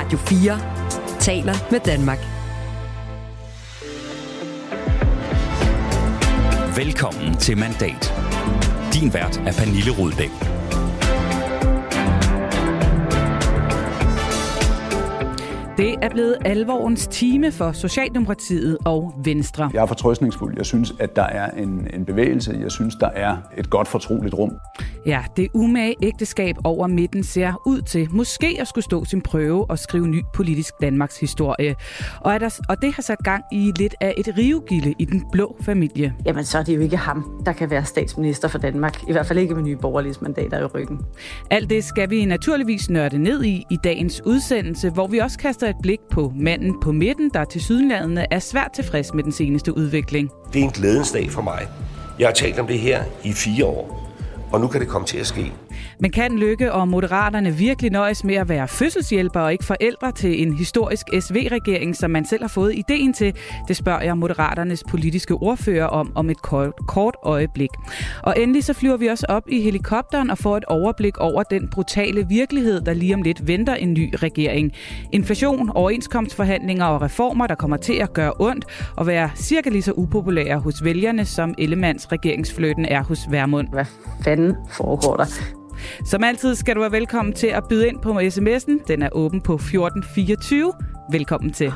Radio 4 taler med Danmark. Velkommen til Mandat. Din vært er Pernille Rudbæk. Det er blevet alvorens time for Socialdemokratiet og Venstre. Jeg er fortrøstningsfuld. Jeg synes, at der er en, en bevægelse. Jeg synes, der er et godt fortroligt rum. Ja, det umage ægteskab over midten ser ud til måske at skulle stå sin prøve og skrive ny politisk Danmarks historie. Og, er der, og det har sat gang i lidt af et rivegilde i den blå familie. Jamen, så er det jo ikke ham, der kan være statsminister for Danmark. I hvert fald ikke med nye borgerlige mandater i ryggen. Alt det skal vi naturligvis nørde ned i i dagens udsendelse, hvor vi også kaster et blik på manden på midten, der til sydenlandene er svært tilfreds med den seneste udvikling. Det er en glædens dag for mig. Jeg har talt om det her i fire år og nu kan det komme til at ske. Men kan Lykke og Moderaterne virkelig nøjes med at være fødselshjælpere og ikke forældre til en historisk SV-regering, som man selv har fået ideen til? Det spørger jeg Moderaternes politiske ordfører om om et kort, kort øjeblik. Og endelig så flyver vi også op i helikopteren og får et overblik over den brutale virkelighed, der lige om lidt venter en ny regering. Inflation, overenskomstforhandlinger og reformer, der kommer til at gøre ondt og være cirka lige så upopulære hos vælgerne, som Ellemands regeringsfløten er hos Værmund. Hvad fanden foregår der? Som altid skal du være velkommen til at byde ind på sms'en. Den er åben på 1424. Velkommen til.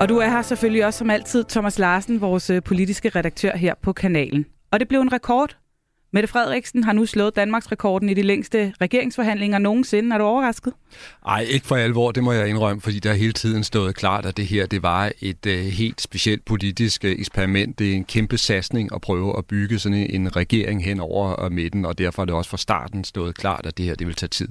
Og du er her selvfølgelig også som altid, Thomas Larsen, vores øh, politiske redaktør her på kanalen. Og det blev en rekord Mette Frederiksen har nu slået Danmarks rekorden i de længste regeringsforhandlinger nogensinde. Er du overrasket? Nej, ikke for alvor, det må jeg indrømme, fordi der hele tiden stået klart, at det her det var et øh, helt specielt politisk øh, eksperiment. Det er en kæmpe satsning at prøve at bygge sådan en, en regering hen over øh, midten, og derfor er det også fra starten stået klart, at det her det vil tage tid.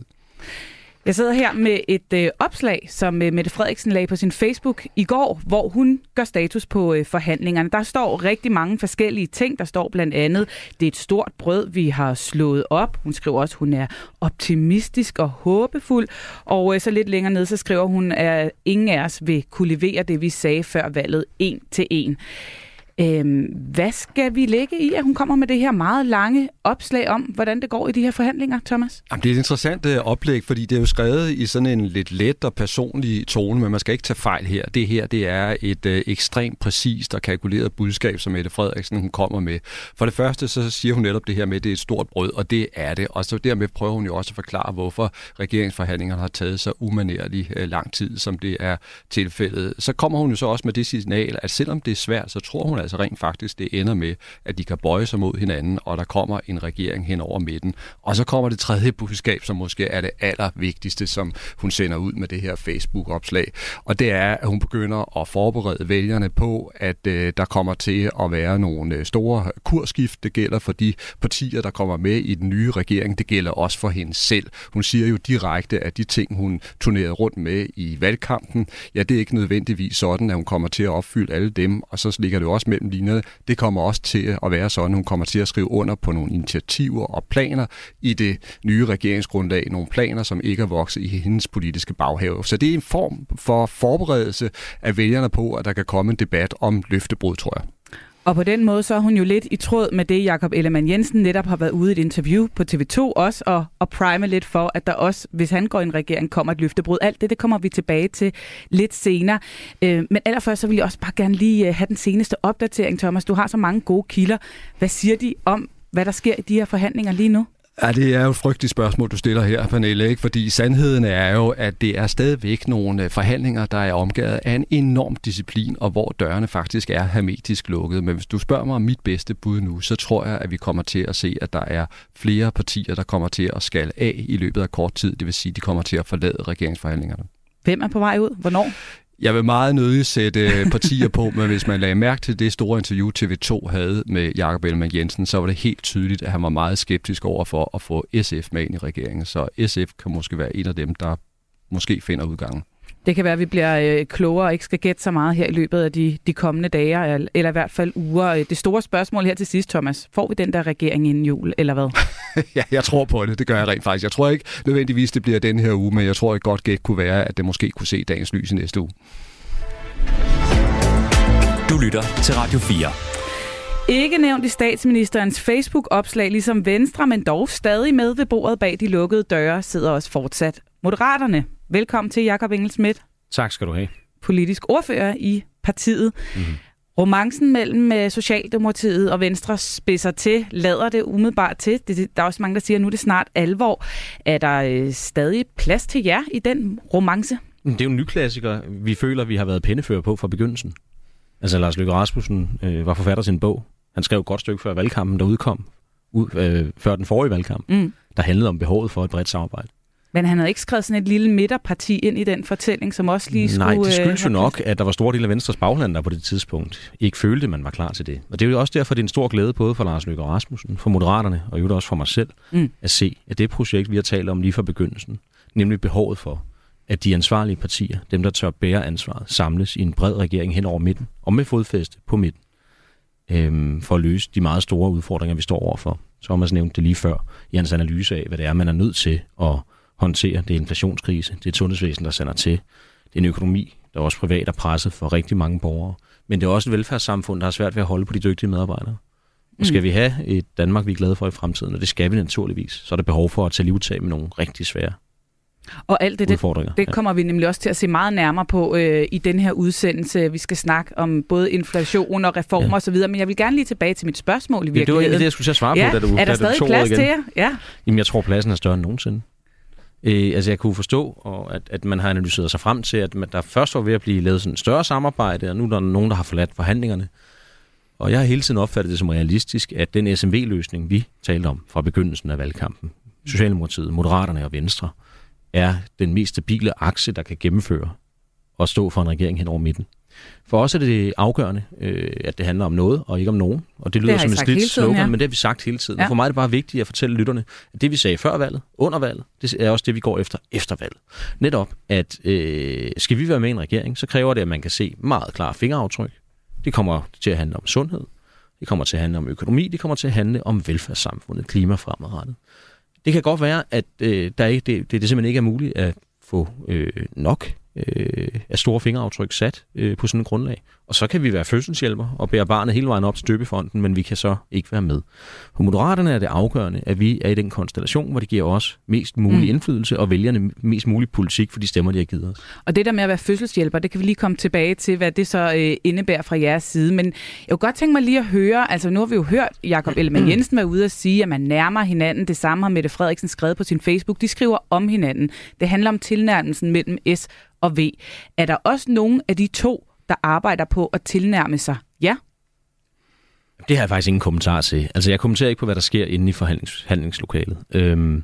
Jeg sidder her med et øh, opslag, som øh, Mette Frederiksen lagde på sin Facebook i går, hvor hun gør status på øh, forhandlingerne. Der står rigtig mange forskellige ting. Der står blandt andet, det er et stort brød, vi har slået op. Hun skriver også, hun er optimistisk og håbefuld. Og øh, så lidt længere ned, så skriver hun, at ingen af os vil kunne levere det, vi sagde før valget, en til en. Øhm, hvad skal vi lægge i, at hun kommer med det her meget lange opslag om, hvordan det går i de her forhandlinger, Thomas? Jamen, det er et interessant øh, oplæg, fordi det er jo skrevet i sådan en lidt let og personlig tone, men man skal ikke tage fejl her. Det her det er et øh, ekstremt præcist og kalkuleret budskab, som Mette Frederiksen hun kommer med. For det første, så siger hun netop det her med, at det er et stort brød, og det er det. Og så dermed prøver hun jo også at forklare, hvorfor regeringsforhandlingerne har taget så umanerlig øh, lang tid, som det er tilfældet. Så kommer hun jo så også med det signal, at selvom det er svært, så tror hun altså, altså rent faktisk, det ender med, at de kan bøje sig mod hinanden, og der kommer en regering hen over midten. Og så kommer det tredje budskab, som måske er det allervigtigste, som hun sender ud med det her Facebook-opslag. Og det er, at hun begynder at forberede vælgerne på, at øh, der kommer til at være nogle øh, store kursskift. Det gælder for de partier, der kommer med i den nye regering. Det gælder også for hende selv. Hun siger jo direkte, at de ting, hun turnerede rundt med i valgkampen, ja, det er ikke nødvendigvis sådan, at hun kommer til at opfylde alle dem. Og så ligger det også mellem linjerne. Det kommer også til at være sådan, hun kommer til at skrive under på nogle initiativer og planer i det nye regeringsgrundlag. Nogle planer, som ikke er vokset i hendes politiske baghave. Så det er en form for forberedelse af vælgerne på, at der kan komme en debat om løftebrud, tror jeg. Og på den måde så er hun jo lidt i tråd med det, Jakob Ellemann Jensen netop har været ude i et interview på TV2 også, og, og prime lidt for, at der også, hvis han går i en regering, kommer et løftebrud. Alt det, det kommer vi tilbage til lidt senere. Øh, men allerførst så vil jeg også bare gerne lige øh, have den seneste opdatering, Thomas. Du har så mange gode kilder. Hvad siger de om, hvad der sker i de her forhandlinger lige nu? Ja, det er jo et frygteligt spørgsmål, du stiller her, Pernille, ikke? fordi sandheden er jo, at det er stadigvæk nogle øh, forhandlinger, der er omgivet af en enorm disciplin, og hvor dørene faktisk er hermetisk lukket. Men hvis du spørger mig om mit bedste bud nu, så tror jeg, at vi kommer til at se, at der er flere partier, der kommer til at skal af i løbet af kort tid. Det vil sige, at de kommer til at forlade regeringsforhandlingerne. Hvem er på vej ud? Hvornår? Jeg vil meget nødig sætte øh, partier på, men hvis man lagde mærke til det store interview, TV2 havde med Jakob Ellemann Jensen, så var det helt tydeligt, at han var meget skeptisk over for at få SF med ind i regeringen. Så SF kan måske være en af dem, der måske finder udgangen. Det kan være, at vi bliver øh, klogere og ikke skal gætte så meget her i løbet af de, de kommende dage, eller i hvert fald uger. Det store spørgsmål her til sidst, Thomas. Får vi den der regering inden jul, eller hvad? ja, jeg tror på det. Det gør jeg rent faktisk. Jeg tror ikke nødvendigvis, det bliver den her uge, men jeg tror et godt gæt kunne være, at det måske kunne se dagens lys i næste uge. Du lytter til Radio 4. ikke nævnt i statsministerens Facebook-opslag, ligesom Venstre, men dog stadig med ved bordet bag de lukkede døre, sidder også fortsat Moderaterne. Velkommen til Jakob Engelsmidt, Tak skal du have. politisk ordfører i partiet. Mm-hmm. Romancen mellem øh, Socialdemokratiet og Venstre spidser til, lader det umiddelbart til. Det, der er også mange, der siger, at nu er det snart alvor. Er der øh, stadig plads til jer i den romance? Men Det er jo en ny klassiker, vi føler, vi har været pennefører på fra begyndelsen. Altså Lars Løkke Rasmussen øh, var forfatter til en bog. Han skrev et godt stykke før valgkampen, der udkom, ud, øh, før den forrige valgkamp, Mm. der handlede om behovet for et bredt samarbejde. Men han havde ikke skrevet sådan et lille midterparti ind i den fortælling, som også lige Nej, skulle... det øh, skyldes jo nok, at der var store dele af Venstres bagland, der på det tidspunkt ikke følte, at man var klar til det. Og det er jo også derfor, det er en stor glæde både for Lars Løkke Rasmussen, for Moderaterne og jo også for mig selv, mm. at se, at det projekt, vi har talt om lige fra begyndelsen, nemlig behovet for, at de ansvarlige partier, dem der tør bære ansvaret, samles i en bred regering hen over midten, og med fodfæste på midten, øhm, for at løse de meget store udfordringer, vi står overfor. Så har man nævnt det lige før i hans analyse af, hvad det er, man er nødt til at håndtere. Det er inflationskrise, det er et sundhedsvæsen, der sender til, det er en økonomi, der er også privat er presset for rigtig mange borgere. Men det er også et velfærdssamfund, der har svært ved at holde på de dygtige medarbejdere. Og skal Mm. vi have et Danmark, vi er glade for i fremtiden, og det skal vi naturligvis, så er der behov for at tage livtag med nogle rigtig svære Og alt det, det, det kommer vi nemlig også til at se meget nærmere på øh, i den her udsendelse. Vi skal snakke om både inflation og reformer Ja. osv., men jeg vil gerne lige tilbage til mit spørgsmål i Ja, det var virkeligheden. egentlig det, jeg skulle til at svare ja, på, da du, er der da stadig plads ordet til igen. jer? Ja. Jamen, jeg tror, pladsen er større end nogensinde. Øh, altså, jeg kunne forstå, og at, at man har analyseret sig frem til, at man, der først var ved at blive lavet sådan et større samarbejde, og nu er der nogen, der har forladt forhandlingerne. Og jeg har hele tiden opfattet det som realistisk, at den SMV-løsning, vi talte om fra begyndelsen af valgkampen, Socialdemokratiet, Moderaterne og Venstre, er den mest stabile akse, der kan gennemføre og stå for en regering hen over midten. For os er det afgørende, øh, at det handler om noget og ikke om nogen. Og det lyder I som et slidt slogan, ja. men det har vi sagt hele tiden. Ja. Ja. Og for mig er det bare vigtigt at fortælle lytterne, at det vi sagde før valget, under valget, det er også det, vi går efter efter valget. Netop, at øh, skal vi være med i en regering, så kræver det, at man kan se meget klare fingeraftryk. Det kommer til at handle om sundhed, det kommer til at handle om økonomi, det kommer til at handle om velfærdssamfundet, klima fremadrettet. Det kan godt være, at øh, der ikke, det, det, det simpelthen ikke er muligt at få øh, nok øh, af store fingeraftryk sat øh, på sådan et grundlag. Og så kan vi være fødselshjælper og bære barnet hele vejen op til døbefonden, men vi kan så ikke være med. For Moderaterne er det afgørende, at vi er i den konstellation, hvor det giver os mest mulig Mm. mm. indflydelse og vælgerne mest mulig politik for de stemmer, de har givet os. Og det der med at være fødselshjælper, det kan vi lige komme tilbage til, hvad det så øh, indebærer fra jeres side. Men jeg kunne godt tænke mig lige at høre, altså nu har vi jo hørt Jakob Ellemann Jensen være ude og sige, at man nærmer hinanden. Det samme har Mette Frederiksen skrevet på sin Facebook. De skriver om hinanden. Det handler om tilnærmelsen mellem S og V. Er der også nogen af de to, der arbejder på at tilnærme sig Ja. Det har jeg faktisk ingen kommentar til. Altså, jeg kommenterer ikke på, hvad der sker inde i forhandlings- forhandlingslokalet. Øhm,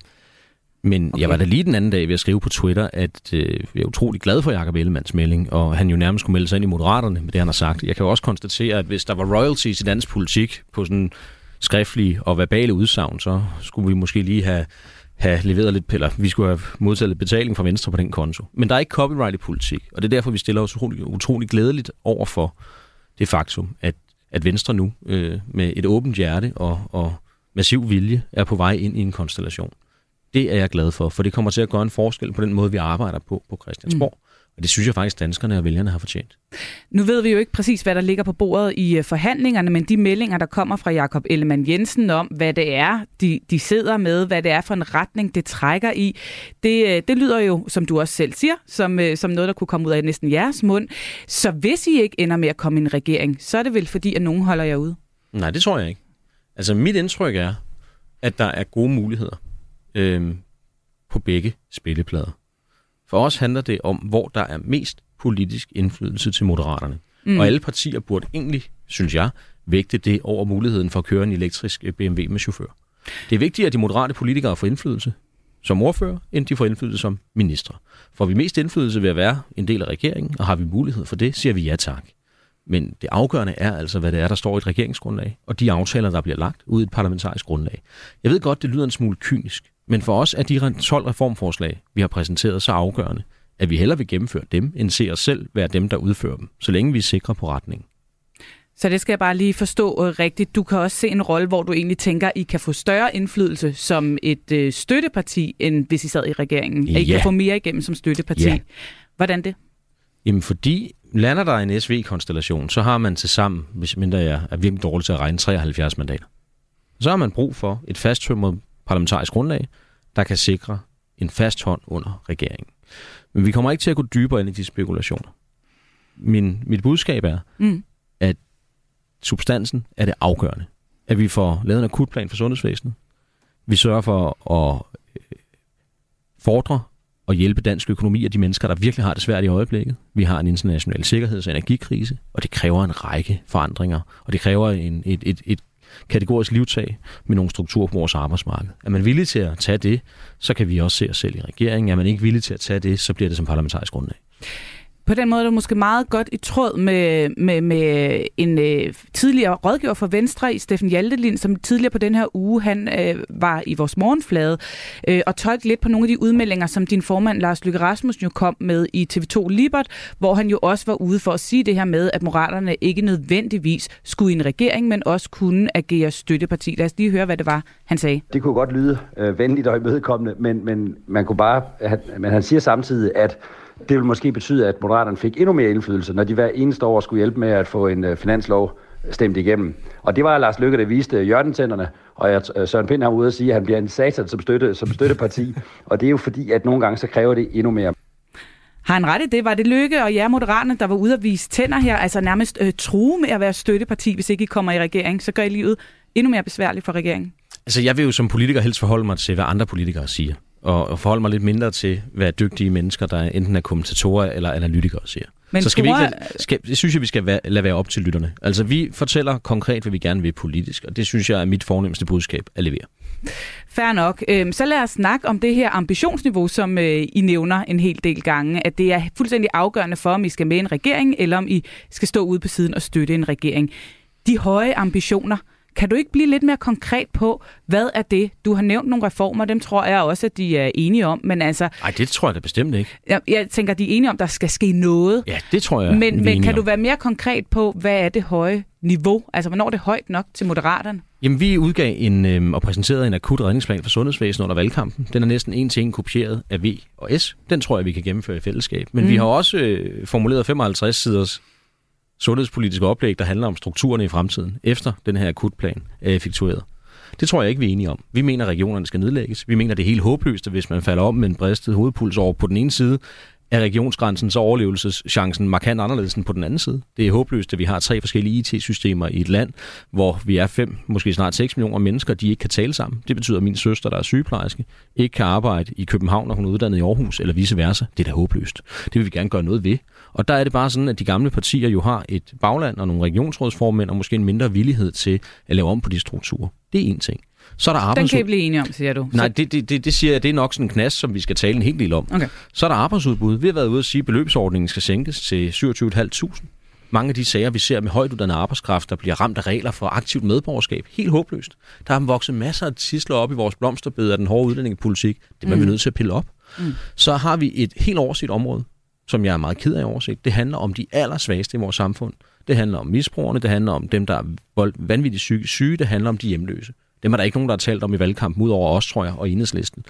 men okay. jeg var da lige den anden dag ved at skrive på Twitter, at øh, jeg er utrolig glad for Jacob Ellemanns melding, og han jo nærmest skulle melde sig ind i Moderaterne med det, han har sagt. Jeg kan jo også konstatere, at hvis der var royalties i dansk politik på sådan skriftlige og verbale udsagn, så skulle vi måske lige have, have leveret lidt piller. Vi skulle have modtaget lidt betaling fra Venstre på den konto. Men der er ikke copyright i politik, og det er derfor, vi stiller os utrolig, utrolig glædeligt over for det faktum, at, at Venstre nu øh, med et åbent hjerte og, og massiv vilje er på vej ind i en konstellation. Det er jeg glad for, for det kommer til at gøre en forskel på den måde, vi arbejder på på Christiansborg. Mm. Og det synes jeg faktisk, danskerne og vælgerne har fortjent. Nu ved vi jo ikke præcis, hvad der ligger på bordet i øh, forhandlingerne, men de meldinger, der kommer fra Jakob Ellemann Jensen om, hvad det er, de, de sidder med, hvad det er for en retning, det trækker i, det, øh, det lyder jo, som du også selv siger, som, øh, som noget, der kunne komme ud af næsten jeres mund. Så hvis I ikke ender med at komme i en regering, så er det vel fordi, at nogen holder jer ude? Nej, det tror jeg ikke. Altså mit indtryk er, at der er gode muligheder øhm, på begge spilleplader. For os handler det om, hvor der er mest politisk indflydelse til moderaterne. Mm. Og alle partier burde egentlig, synes jeg, vægte det over muligheden for at køre en elektrisk øh, BMW med chauffør. Det er vigtigt, at de moderate politikere får indflydelse som ordfører, end de får indflydelse som minister. Får vi mest indflydelse ved at være en del af regeringen, og har vi mulighed for det, siger vi ja tak. Men det afgørende er altså, hvad det er, der står i et regeringsgrundlag, og de aftaler, der bliver lagt ud i et parlamentarisk grundlag. Jeg ved godt, det lyder en smule kynisk, men for os er de 12 reformforslag, vi har præsenteret, så afgørende, at vi hellere vil gennemføre dem, end se os selv være dem, der udfører dem, så længe vi er sikre på retningen. Så det skal jeg bare lige forstå øh, rigtigt. Du kan også se en rolle, hvor du egentlig tænker, I kan få større indflydelse som et øh, støtteparti, end hvis I sad i regeringen. At I Ja. kan få mere igennem som støtteparti. Ja. Hvordan det? Jamen fordi lander der en SV-konstellation, så har man til sammen, hvis mindre jeg er virkelig dårlig til at regne, 73 mandater. Så har man brug for et fasttømret parlamentarisk grundlag, der kan sikre en fast hånd under regeringen. Men vi kommer ikke til at gå dybere ind i de spekulationer. Min, mit budskab er, mm. at substansen er det afgørende. At vi får lavet en akutplan for sundhedsvæsenet. Vi sørger for at øh, fordre og hjælpe dansk økonomi og de mennesker, der virkelig har det svært i øjeblikket. Vi har en international sikkerheds- og energikrise, og det kræver en række forandringer, og det kræver en, et, et, et kategorisk livtag med nogle strukturer på vores arbejdsmarked. Er man villig til at tage det, så kan vi også se os selv i regeringen. Er man ikke villig til at tage det, så bliver det som parlamentarisk grundlag. På den måde er det måske meget godt i tråd med, med, med en øh, tidligere rådgiver for Venstre, Steffen Hjaltelin, som tidligere på den her uge, han øh, var i vores morgenflade øh, og tolkede lidt på nogle af de udmeldinger, som din formand Lars Lykke Rasmussen jo kom med i TV2 Libert, hvor han jo også var ude for at sige det her med, at Moderaterne ikke nødvendigvis skulle i en regering, men også kunne agere støtteparti. Lad os lige høre, hvad det var, han sagde. Det kunne godt lyde øh, venligt og imødekommende, men, men man kunne bare, han, men han siger samtidig, at det vil måske betyde, at Moderaterne fik endnu mere indflydelse, når de hver eneste år skulle hjælpe med at få en uh, finanslov stemt igennem. Og det var Lars Lykke, der viste hjørnetænderne, og jeg, øh, Søren Pind har ude at sige, at han bliver en satan som, støtte, som støtteparti. og det er jo fordi, at nogle gange så kræver det endnu mere. Har han ret i det? Var det Lykke og jer Moderaterne, der var ude at vise tænder her, altså nærmest øh, true med at være støtteparti, hvis ikke I kommer i regering, så gør I livet endnu mere besværligt for regeringen? Altså, jeg vil jo som politiker helst forholde mig til, hvad andre politikere siger og forholde mig lidt mindre til, hvad dygtige mennesker, der enten er kommentatorer eller analytikere, siger. Men så skal vi ikke, skal, det synes jeg, vi skal være, lade være op til lytterne. Altså, vi fortæller konkret, hvad vi gerne vil politisk, og det synes jeg er mit fornemmeste budskab at levere. Fair nok. Øhm, så lad os snakke om det her ambitionsniveau, som øh, I nævner en hel del gange, at det er fuldstændig afgørende for, om I skal med en regering, eller om I skal stå ude på siden og støtte en regering. De høje ambitioner, kan du ikke blive lidt mere konkret på, hvad er det? Du har nævnt nogle reformer, dem tror jeg også, at de er enige om, men altså... Nej, det tror jeg da bestemt ikke. Jeg, jeg tænker, de er enige om, at der skal ske noget. Ja, det tror jeg, Men, men kan om. du være mere konkret på, hvad er det høje niveau? Altså, hvornår er det højt nok til Moderaterne? Jamen, vi udgav en, øhm, og præsenterede en akut redningsplan for sundhedsvæsenet under valgkampen. Den er næsten en en kopieret af V og S. Den tror jeg, vi kan gennemføre i fællesskab. Men mm. vi har også øh, formuleret 55 siders sundhedspolitiske oplæg, der handler om strukturerne i fremtiden, efter den her akutplan er effektueret. Det tror jeg ikke, vi er enige om. Vi mener, at regionerne skal nedlægges. Vi mener, det er helt håbløst, hvis man falder om med en bristet hovedpuls over på den ene side, er regionsgrænsen så overlevelseschancen markant anderledes end på den anden side. Det er håbløst, at vi har tre forskellige IT-systemer i et land, hvor vi er fem, måske snart 6 millioner mennesker, de ikke kan tale sammen. Det betyder, at min søster, der er sygeplejerske, ikke kan arbejde i København, når hun er uddannet i Aarhus, eller vice versa. Det er da håbløst. Det vil vi gerne gøre noget ved. Og der er det bare sådan, at de gamle partier jo har et bagland og nogle regionsrådsformænd, og måske en mindre villighed til at lave om på de strukturer. Det er en ting. Så er der arbejds... Den kan I blive enige om, siger du. Nej, det, det, det, det siger jeg, det er nok sådan en knast, som vi skal tale en hel del om. Okay. Så er der arbejdsudbud. Vi har været ude at sige, at beløbsordningen skal sænkes til 27.500. Mange af de sager, vi ser med højtuddannet arbejdskraft, der bliver ramt af regler for aktivt medborgerskab, helt håbløst. Der har vokset masser af tisler op i vores blomsterbed af den hårde udlændingepolitik. Det er mm. vi nødt til at pille op. Mm. Så har vi et helt overset område, som jeg er meget ked af overset. Det handler om de allersvageste i vores samfund. Det handler om misbrugerne, det handler om dem, der er vanvittigt syge, syge, det handler om de hjemløse. Dem er der ikke nogen, der har talt om i valgkampen, ud over os, tror jeg, og enhedslisten.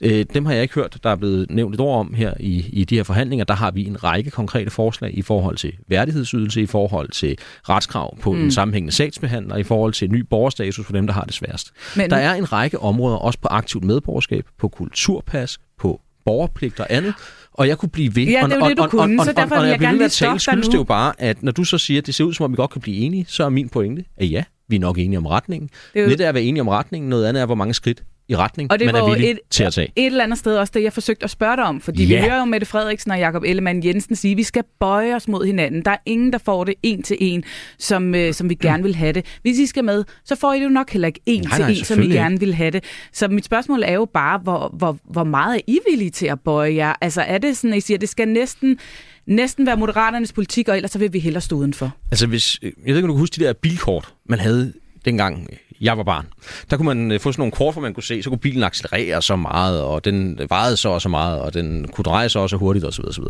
Øh, dem har jeg ikke hørt, der er blevet nævnt et ord om her i, i de her forhandlinger. Der har vi en række konkrete forslag i forhold til værdighedsydelse, i forhold til retskrav på mm. en sammenhængende sagsbehandler, i forhold til ny borgerstatus for dem, der har det sværest. Men... Der er en række områder, også på aktivt medborgerskab, på kulturpas, på borgerpligt og andet, og jeg kunne blive ved. Ja, det er jo det, du kunne, så derfor vil jeg, jeg gerne lige stoppe dig nu. det jo bare, at når du så siger, at det ser ud som om, vi godt kan blive enige, så er min pointe, at ja, vi er nok enige om retningen. Det er jo... Lidt er at være enige om retningen, noget andet er, hvor mange skridt i retning, og det man er villig et, til at tage. Et eller andet sted også det, jeg forsøgte at spørge dig om, fordi ja. vi hører jo Mette Frederiksen og Jakob Ellemann Jensen sige, at vi skal bøje os mod hinanden. Der er ingen, der får det en til en, som, øh, som vi gerne vil have det. Hvis I skal med, så får I det jo nok heller ikke en nej, til nej, en, som I gerne vil have det. Så mit spørgsmål er jo bare, hvor, hvor, hvor meget er I villige til at bøje jer? Altså er det sådan, at I siger, at det skal næsten næsten være moderaternes politik, og ellers så vil vi hellere stå udenfor. Altså hvis, jeg ved ikke, om du kan huske de der bilkort, man havde dengang jeg var barn. Der kunne man øh, få sådan nogle kort, hvor man kunne se, så kunne bilen accelerere så meget, og den vejede så og så meget, og den kunne dreje så også hurtigt osv. osv.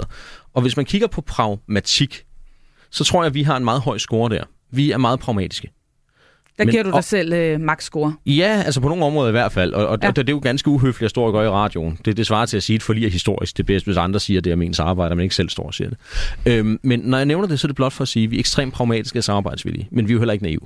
Og hvis man kigger på pragmatik, så tror jeg, at vi har en meget høj score der. Vi er meget pragmatiske. Der Men- giver du dig og- selv øh, max score. Ja, altså på nogle områder i hvert fald. Og, og Ja. ja. det, det er jo ganske uhøfligt at stå og gøre i radioen. Det, det svarer til at sige, at forlig er historisk. Det er bedst, hvis andre siger det om ens arbejde, men ikke selv står og siger det. Øhm, men når jeg nævner det, så er det blot for at sige, at vi er ekstremt pragmatiske og samarbejdsvillige. Men vi er jo heller ikke naive.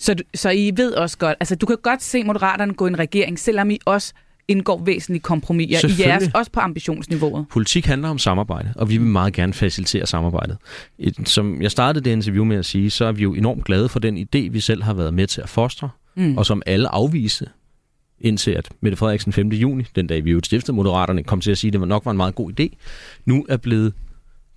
Så, så I ved også godt, altså du kan godt se Moderaterne gå i en regering, selvom I også indgår væsentlige kompromiser i jeres, også på ambitionsniveauet. Politik handler om samarbejde, og vi vil meget gerne facilitere samarbejdet. Et- Som jeg startede det interview med at sige, så er vi jo enormt glade for den idé, vi selv har været med til at fostre, Mm. og som alle afviste, indtil at Mette Frederiksen 5. juni, den dag vi jo stiftede Moderaterne, kom til at sige, at det nok var en meget god idé, nu er blevet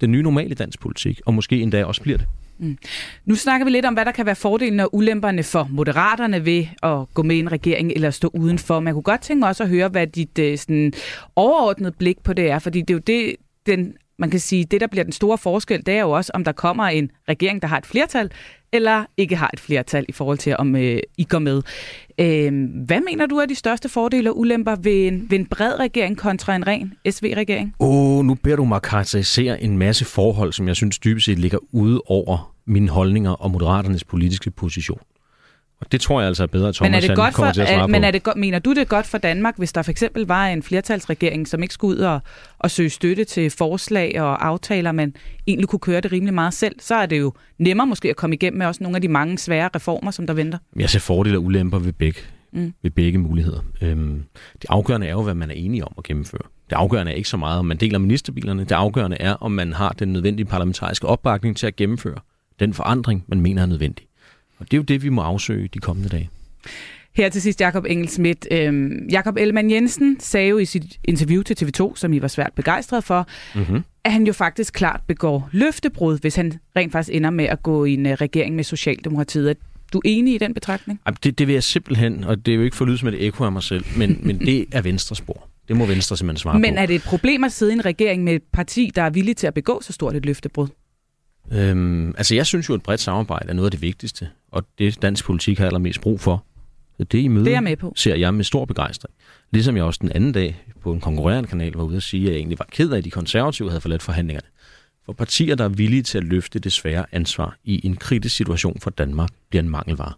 den nye normale dansk politik, og måske endda også bliver det. Mm. Nu snakker vi lidt om, hvad der kan være fordelene og ulemperne for Moderaterne ved at gå med i en regering eller stå udenfor. Men jeg kunne godt tænke mig også at høre, hvad dit øh, sådan, overordnede blik på det er, fordi det er jo det, den, man kan sige, det der bliver den store forskel, det er jo også, om der kommer en regering, der har et flertal, eller ikke har et flertal i forhold til, om øh, I går med. Øh, hvad mener du er de største fordele og ulemper ved en, ved en bred regering kontra en ren SV-regering? Åh, oh, nu beder du mig karakterisere en masse forhold, som jeg synes dybest set ligger ude over mine holdninger og moderaternes politiske position. Og det tror jeg altså er bedre, at Thomas Men er det godt for, til at svare er, men på. er det mener du det er godt for Danmark, hvis der for eksempel var en flertalsregering, som ikke skulle ud og, og søge støtte til forslag og aftaler, men egentlig kunne køre det rimelig meget selv, så er det jo nemmere måske at komme igennem med også nogle af de mange svære reformer, som der venter. Jeg ser fordele og ulemper ved begge, mm. ved begge muligheder. Øhm, det afgørende er jo, hvad man er enige om at gennemføre. Det afgørende er ikke så meget, om man deler ministerbilerne. Det afgørende er, om man har den nødvendige parlamentariske opbakning til at gennemføre den forandring, man mener er nødvendig. Og det er jo det, vi må afsøge de kommende dage. Her til sidst, Jakob Engelsmidt. Øhm, Jakob Ellemann Jensen sagde jo i sit interview til TV2, som I var svært begejstret for, Mm-hmm. at han jo faktisk klart begår løftebrud, hvis han rent faktisk ender med at gå i en øh, regering med Socialdemokratiet. Er du enig i den betragtning? Det, det vil jeg simpelthen, og det er jo ikke for at lyde som et ekko af mig selv, men, men det er Venstres spor. Det må Venstre simpelthen svare Men på. er det et problem at sidde i en regering med et parti, der er villig til at begå så stort et løftebrud? Øhm, altså jeg synes jo, at et bredt samarbejde er noget af det vigtigste, og det dansk politik har allermest brug for. Så det i møde Det er med på. ser jeg med stor begejstring. Ligesom jeg også den anden dag på en konkurrerende kanal var ude at sige, at jeg egentlig var ked af, at de konservative havde forladt forhandlingerne. For partier, der er villige til at løfte det svære ansvar i en kritisk situation for Danmark, bliver en mangelvare.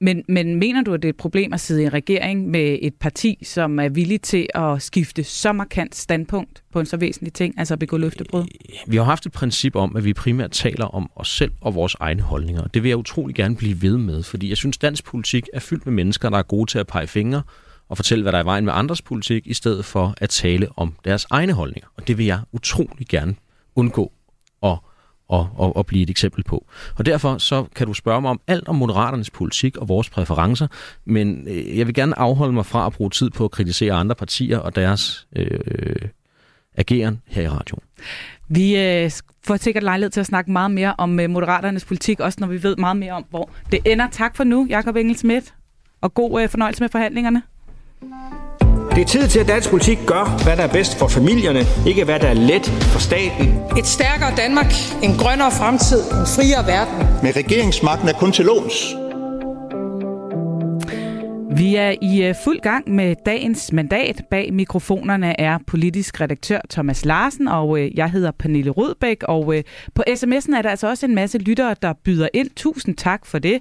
Men, men mener du, at det er et problem at sidde i en regering med et parti, som er villig til at skifte så markant standpunkt på en så væsentlig ting, altså at begå løftebrud? Øh, vi har haft et princip om, at vi primært taler om os selv og vores egne holdninger. Det vil jeg utrolig gerne blive ved med, fordi jeg synes, dansk politik er fyldt med mennesker, der er gode til at pege fingre og fortælle, hvad der er i vejen med andres politik, i stedet for at tale om deres egne holdninger. Og det vil jeg utrolig gerne undgå og, og, at blive et eksempel på. Og derfor så kan du spørge mig om alt om Moderaternes politik og vores præferencer, men øh, jeg vil gerne afholde mig fra at bruge tid på at kritisere andre partier og deres øh, ageren her i radioen. Vi øh, får sikkert lejlighed til at snakke meget mere om øh, Moderaternes politik, også når vi ved meget mere om, hvor det ender. Tak for nu, Jakob Engelsmidt, og god øh, fornøjelse med forhandlingerne. Det er tid til, at dansk politik gør, hvad der er bedst for familierne, ikke hvad der er let for staten. Et stærkere Danmark, en grønnere fremtid, en friere verden. Men regeringsmagten er kun til låns. Vi er i øh, fuld gang med dagens mandat. Bag mikrofonerne er politisk redaktør Thomas Larsen, og øh, jeg hedder Pernille Rødbæk. Og øh, på sms'en er der altså også en masse lyttere, der byder ind. Tusind tak for det.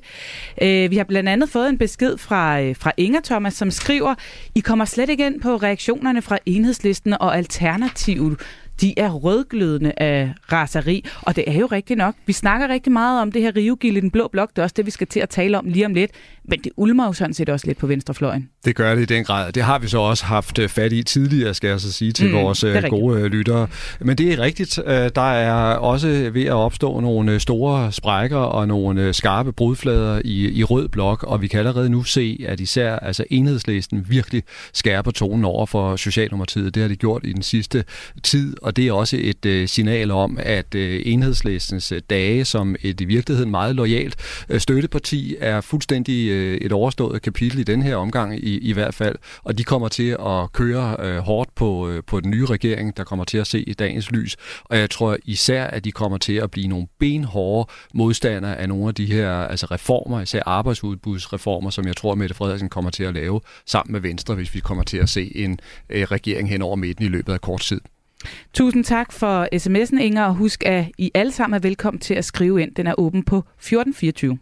Vi har blandt andet fået en besked fra, fra Inger Thomas, som skriver, I kommer slet ikke ind på reaktionerne fra enhedslisten og Alternativet. De er rødglødende af raseri, og det er jo rigtigt nok. Vi snakker rigtig meget om det her rivegilde i den blå blok. Det er også det, vi skal til at tale om lige om lidt. Men det ulmer jo sådan set også lidt på venstrefløjen. Det gør det i den grad. Det har vi så også haft øh, fat i tidligere, skal jeg så sige, til Mm, vores øh, rigtigt. gode øh, lyttere. Men det er rigtigt. Der er også ved at opstå nogle store sprækker og nogle skarpe brudflader i, i rød blok, og vi kan allerede nu se, at især altså enhedslisten virkelig skærper tonen over for Socialdemokratiet. Det har de gjort i den sidste tid, og det er også et øh, signal om, at øh, enhedslistens dage som et i virkeligheden meget lojalt øh, støtteparti er fuldstændig øh, et overstået kapitel i den her omgang i, i hvert fald, og de kommer til at køre øh, hårdt på, øh, på den nye regering, der kommer til at se i dagens lys, og jeg tror især, at de kommer til at blive nogle benhårde modstandere af nogle af de her altså reformer, især arbejdsudbudsreformer, som jeg tror, Mette Frederiksen kommer til at lave sammen med Venstre, hvis vi kommer til at se en øh, regering hen over midten i løbet af kort tid. Tusind tak for sms'en, Inger, og husk, at I alle sammen er velkommen til at skrive ind. Den er åben på 1424.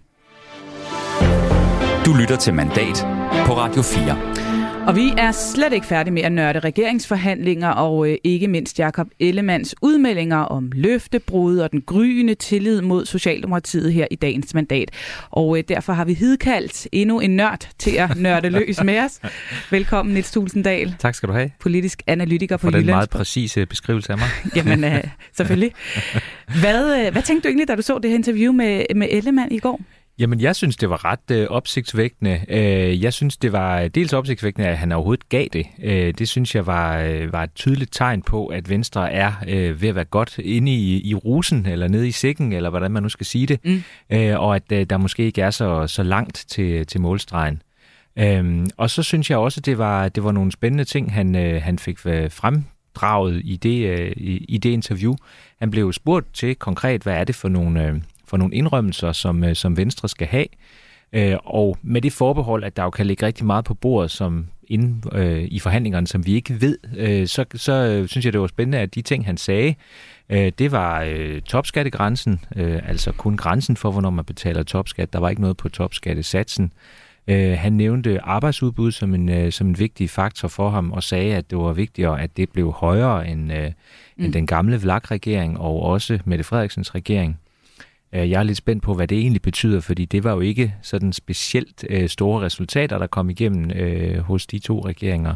Du lytter til Mandat på Radio 4. Og vi er slet ikke færdige med at nørde regeringsforhandlinger og øh, ikke mindst Jakob Ellemands udmeldinger om løftebrud og den gryende tillid mod Socialdemokratiet her i dagens mandat. Og øh, derfor har vi hidkaldt endnu en nørd til at nørde løs med os. Velkommen Nils Tulsendal. Tak skal du have. Politisk analytiker på For den Jyllands. meget præcise beskrivelse af mig. Jamen, øh, selvfølgelig. Hvad, øh, hvad tænkte du egentlig, da du så det her interview med, med Ellemann i går? Jamen, jeg synes, det var ret øh, opsigtsvækkende. Øh, jeg synes, det var dels opsigtsvækkende, at han overhovedet gav det. Øh, det synes jeg var, øh, var et tydeligt tegn på, at Venstre er øh, ved at være godt inde i, i rusen, eller nede i sækken, eller hvordan man nu skal sige det. Mm. Øh, og at øh, der måske ikke er så, så langt til, til målstregen. Øhm, og så synes jeg også, det var det var nogle spændende ting, han, øh, han fik øh, fremdraget i det, øh, i, i det interview. Han blev spurgt til konkret, hvad er det for nogle, øh, for nogle indrømmelser, som, øh, som Venstre skal have. Øh, og med det forbehold, at der jo kan ligge rigtig meget på bordet som inden øh, i forhandlingerne, som vi ikke ved, øh, så, så øh, synes jeg, det var spændende, at de ting, han sagde, øh, det var øh, topskattegrænsen, øh, altså kun grænsen for, hvornår man betaler topskat. Der var ikke noget på topskattesatsen. Øh, han nævnte arbejdsudbud som en, øh, som en vigtig faktor for ham, og sagde, at det var vigtigere, at det blev højere end, øh, mm. end den gamle VLAG-regering, og også Mette Frederiksens regering. Øh, jeg er lidt spændt på, hvad det egentlig betyder, fordi det var jo ikke sådan specielt øh, store resultater, der kom igennem øh, hos de to regeringer.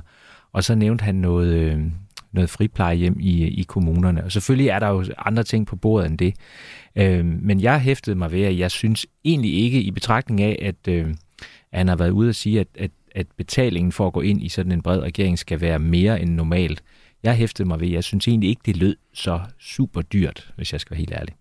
Og så nævnte han noget, noget friplejehjem i, i kommunerne. Og selvfølgelig er der jo andre ting på bordet end det. Øh, men jeg hæftede mig ved, at jeg synes egentlig ikke i betragtning af, at, øh, at han har været ude at sige, at, at, at betalingen for at gå ind i sådan en bred regering skal være mere end normalt. Jeg hæftede mig ved, at jeg synes egentlig ikke, det lød så super dyrt, hvis jeg skal være helt ærlig.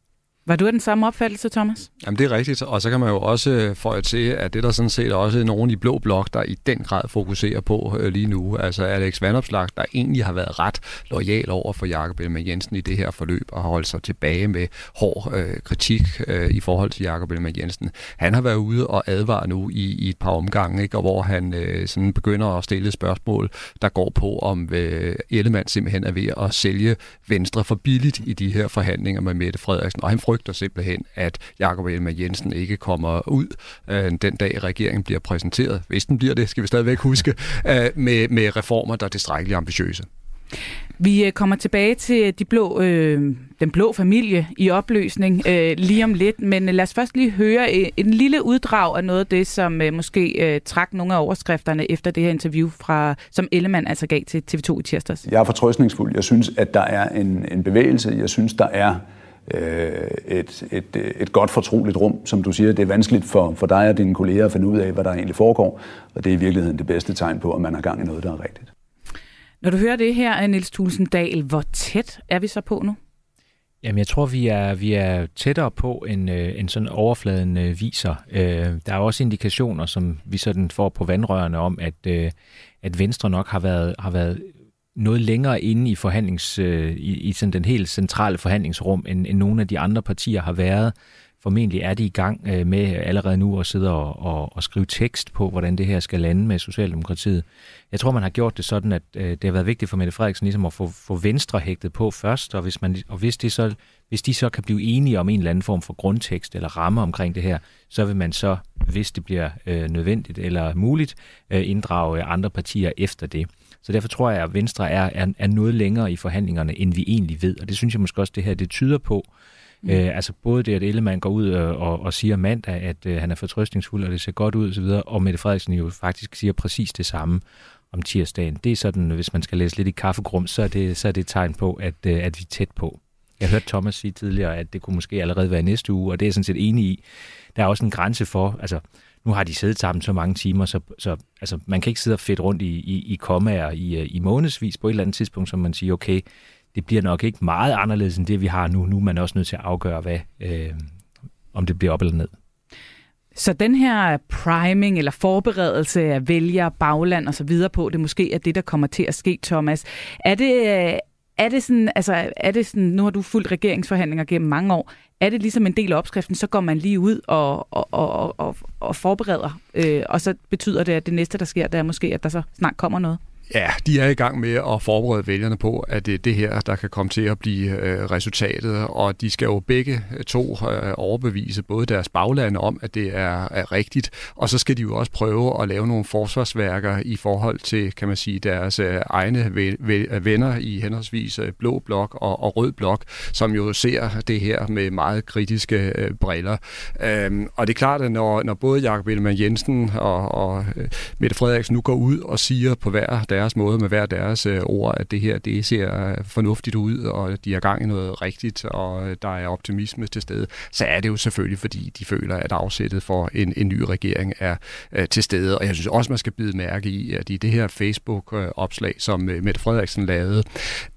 Var du af den samme opfattelse, Thomas? Jamen det er rigtigt, og så kan man jo også øh, få at se, at det der sådan set også er nogen i blå blok, der i den grad fokuserer på øh, lige nu. Altså Alex Vandopslag, der egentlig har været ret lojal over for Jakob Ellemann Jensen i det her forløb, og har holdt sig tilbage med hård øh, kritik øh, i forhold til Jakob Ellemann Jensen. Han har været ude og advare nu i, i et par omgange, ikke? og hvor han øh, sådan begynder at stille spørgsmål, der går på, om øh, Ellemann simpelthen er ved at sælge Venstre for billigt i de her forhandlinger med Mette Frederiksen, og han frygter simpelthen, at Jakob Ellemann Jensen ikke kommer ud øh, den dag, regeringen bliver præsenteret. Hvis den bliver det, skal vi stadigvæk huske, øh, med, med reformer, der er tilstrækkeligt ambitiøse. Vi øh, kommer tilbage til de blå, øh, den blå familie i opløsning øh, lige om lidt, men lad os først lige høre øh, en lille uddrag af noget af det, som øh, måske øh, trak nogle af overskrifterne efter det her interview, fra, som Ellemann altså gav til TV2 i tirsdags. Jeg er fortrøstningsfuld. Jeg synes, at der er en, en bevægelse. Jeg synes, der er øh, et, et, et godt fortroligt rum. Som du siger, det er vanskeligt for, for dig og dine kolleger at finde ud af, hvad der egentlig foregår, og det er i virkeligheden det bedste tegn på, at man har gang i noget, der er rigtigt. Når du hører det her, Niels Tulsendal, hvor tæt er vi så på nu? Jamen, jeg tror, vi er, vi er tættere på, end, øh, end sådan overfladen øh, viser. Øh, der er også indikationer, som vi sådan får på vandrørene om, at, øh, at Venstre nok har været, har været noget længere inde i forhandlings, øh, i, i sådan den helt centrale forhandlingsrum, end, end nogle af de andre partier har været. Formentlig er de i gang øh, med allerede nu at sidde og, og, og skrive tekst på, hvordan det her skal lande med Socialdemokratiet. Jeg tror, man har gjort det sådan, at øh, det har været vigtigt for Mette Frederiksen ligesom at få, få Venstre hægtet på først, og, hvis, man, og hvis, det så, hvis de så kan blive enige om en eller anden form for grundtekst eller ramme omkring det her, så vil man så, hvis det bliver øh, nødvendigt eller muligt, øh, inddrage andre partier efter det. Så derfor tror jeg, at Venstre er, er, er noget længere i forhandlingerne, end vi egentlig ved. Og det synes jeg måske også, det her det tyder på. Mm. Øh, altså både det, at Ellemann går ud og, og, og siger mandag, at øh, han er fortrøstningsfuld, og det ser godt ud osv., og, og Mette Frederiksen jo faktisk siger præcis det samme om tirsdagen. Det er sådan, hvis man skal læse lidt i kaffegrum, så er det, så er det et tegn på, at, øh, at vi er tæt på. Jeg hørte Thomas sige tidligere, at det kunne måske allerede være næste uge, og det er jeg sådan set enig i. Der er også en grænse for, altså nu har de siddet sammen så mange timer, så, så altså, man kan ikke sidde og fedt rundt i, i, i kommaer i, øh, i månedsvis på et eller andet tidspunkt, som man siger, okay, det bliver nok ikke meget anderledes end det, vi har nu. Nu er man også nødt til at afgøre, hvad, øh, om det bliver op eller ned. Så den her priming eller forberedelse af vælger, bagland og så videre på, det måske er det, der kommer til at ske, Thomas. Er det, øh, er det sådan, altså, er det sådan, nu har du fulgt regeringsforhandlinger gennem mange år, er det ligesom en del af opskriften, så går man lige ud og, og, og, og, og forbereder, øh, og så betyder det, at det næste, der sker, det er måske, at der så snart kommer noget? Ja, de er i gang med at forberede vælgerne på, at det er det her, der kan komme til at blive øh, resultatet, og de skal jo begge øh, to øh, overbevise både deres baglande om, at det er, er rigtigt, og så skal de jo også prøve at lave nogle forsvarsværker i forhold til, kan man sige, deres øh, egne venner i henholdsvis øh, Blå Blok og, og Rød Blok, som jo ser det her med meget kritiske øh, briller. Øhm, og det er klart, at når, når både Jakob Ellemann Jensen og, og øh, Mette Frederiksen nu går ud og siger på hver deres måde, med hver deres øh, ord, at det her det ser øh, fornuftigt ud, og de har gang i noget rigtigt, og øh, der er optimisme til stede, så er det jo selvfølgelig, fordi de føler, at afsættet for en, en ny regering er øh, til stede. Og jeg synes også, man skal bide mærke i, at i det her Facebook-opslag, som øh, Mette Frederiksen lavede,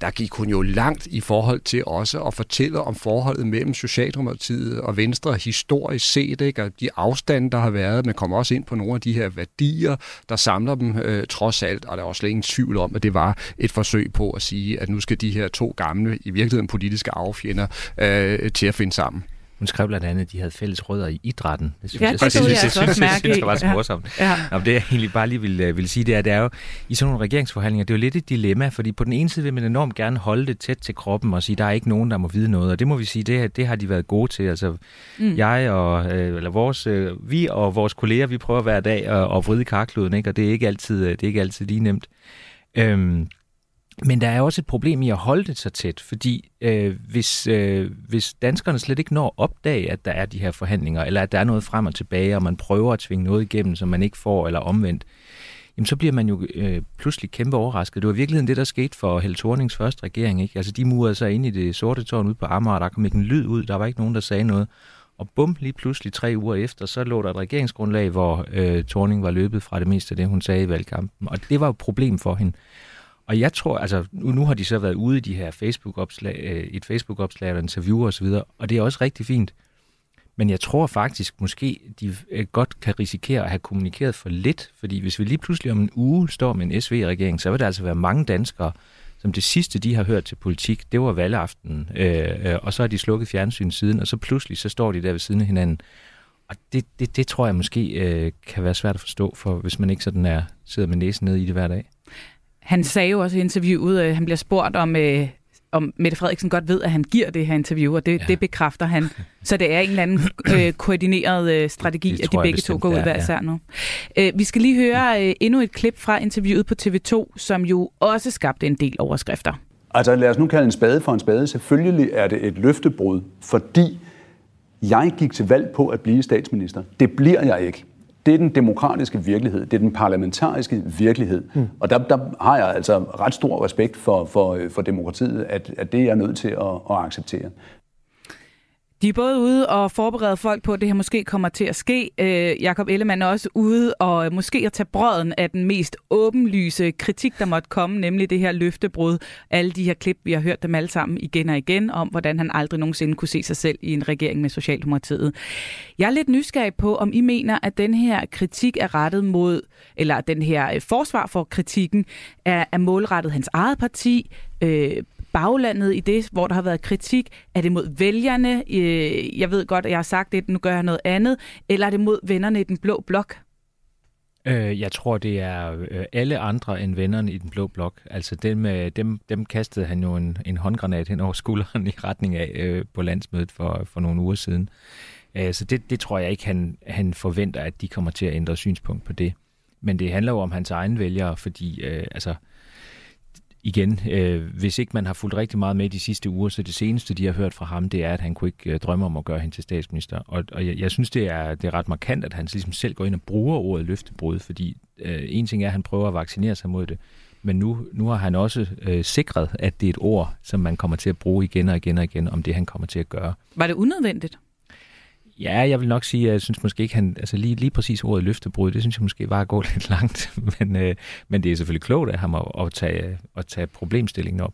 der gik hun jo langt i forhold til også at fortælle om forholdet mellem Socialdemokratiet og Venstre historisk set, ikke? og de afstande, der har været. Man kommer også ind på nogle af de her værdier, der samler dem øh, trods alt, og der er også slet ingen tvivl om, at det var et forsøg på at sige, at nu skal de her to gamle, i virkeligheden politiske affjender, øh, til at finde sammen. Hun skrev blandt andet, at de havde fælles rødder i idrætten. Det synes ja, jeg, det, det, synes, jeg, jeg, synes, jeg synes, det var så morsomt. Ja. Ja. Nå, det jeg egentlig bare lige vil, øh, vil sige, det er, det er jo i sådan nogle regeringsforhandlinger, det er jo lidt et dilemma, fordi på den ene side vil man enormt gerne holde det tæt til kroppen og sige, der er ikke nogen, der må vide noget, og det må vi sige, det, det har de været gode til. Altså, mm. jeg og, øh, eller vores, øh, vi og vores kolleger, vi prøver hver dag at, at vride karkluden, ikke? og det er ikke altid, det er ikke altid lige nemt. Øhm, men der er også et problem i at holde det så tæt, fordi øh, hvis, øh, hvis danskerne slet ikke når at opdage, at der er de her forhandlinger, eller at der er noget frem og tilbage, og man prøver at tvinge noget igennem, som man ikke får, eller omvendt, jamen så bliver man jo øh, pludselig kæmpe overrasket. Det var i virkeligheden det, der skete for Helle Thornings første regering. Ikke? Altså de murede sig ind i det sorte tårn ude på Amager, der kom ikke en lyd ud, der var ikke nogen, der sagde noget. Og bum, lige pludselig tre uger efter, så lå der et regeringsgrundlag, hvor øh, Thorning var løbet fra det meste af det, hun sagde i valgkampen. Og det var jo et problem for hende. Og jeg tror, altså nu, nu har de så været ude i de her Facebook-opslag, øh, et Facebook-opslag og så videre, og det er også rigtig fint. Men jeg tror faktisk, måske de øh, godt kan risikere at have kommunikeret for lidt, fordi hvis vi lige pludselig om en uge står med en SV-regering, så vil der altså være mange danskere, som det sidste, de har hørt til politik, det var valgaftenen. øh, øh, og så har de slukket fjernsyn siden, og så pludselig så står de der ved siden af hinanden. Og det, det, det tror jeg måske øh, kan være svært at forstå, for hvis man ikke sådan er sidder med næsen nede i det hver dag. Han sagde jo også i interviewet, at han bliver spurgt om, øh, om Mette Frederiksen godt ved, at han giver det her interview, og det, ja. det bekræfter han. Så det er en eller anden øh, koordineret øh, strategi, at de begge to går ud hver især nu. Øh, vi skal lige høre øh, endnu et klip fra interviewet på TV2, som jo også skabte en del overskrifter. Altså lad os nu kalde en spade for en spade. Selvfølgelig er det et løftebrud, fordi jeg gik til valg på at blive statsminister. Det bliver jeg ikke. Det er den demokratiske virkelighed, det er den parlamentariske virkelighed. Mm. Og der, der har jeg altså ret stor respekt for, for, for demokratiet, at, at det er jeg nødt til at, at acceptere. De er både ude og forberede folk på, at det her måske kommer til at ske. Øh, Jakob Ellemann er også ude og øh, måske at tage brøden af den mest åbenlyse kritik, der måtte komme, nemlig det her løftebrud. Alle de her klip, vi har hørt dem alle sammen igen og igen, om hvordan han aldrig nogensinde kunne se sig selv i en regering med Socialdemokratiet. Jeg er lidt nysgerrig på, om I mener, at den her kritik er rettet mod, eller den her øh, forsvar for kritikken er, er målrettet hans eget parti, øh, baglandet i det, hvor der har været kritik? Er det mod vælgerne? Øh, jeg ved godt, at jeg har sagt det, nu gør jeg noget andet. Eller er det mod vennerne i den blå blok? Øh, jeg tror, det er øh, alle andre end vennerne i den blå blok. Altså dem, øh, dem, dem kastede han jo en, en håndgranat hen over skulderen i retning af øh, på landsmødet for, for nogle uger siden. Øh, så det, det tror jeg ikke, han, han forventer, at de kommer til at ændre synspunkt på det. Men det handler jo om hans egen vælgere, fordi øh, altså, øh, igen, øh, hvis ikke man har fulgt rigtig meget med de sidste uger, så det seneste, de har hørt fra ham, det er, at han kunne ikke øh, drømme om at gøre hende til statsminister. Og, og jeg, jeg synes, det er, det er ret markant, at han ligesom selv går ind og bruger ordet løftebrud, fordi øh, en ting er, at han prøver at vaccinere sig mod det, men nu, nu har han også øh, sikret, at det er et ord, som man kommer til at bruge igen og igen og igen, om det han kommer til at gøre. Var det unødvendigt? Ja, jeg vil nok sige, at jeg synes måske ikke, han, altså lige, lige præcis ordet løftebrud, det synes jeg måske var at gå lidt langt, men, øh, men det er selvfølgelig klogt af ham at, at, tage, at tage problemstillingen op.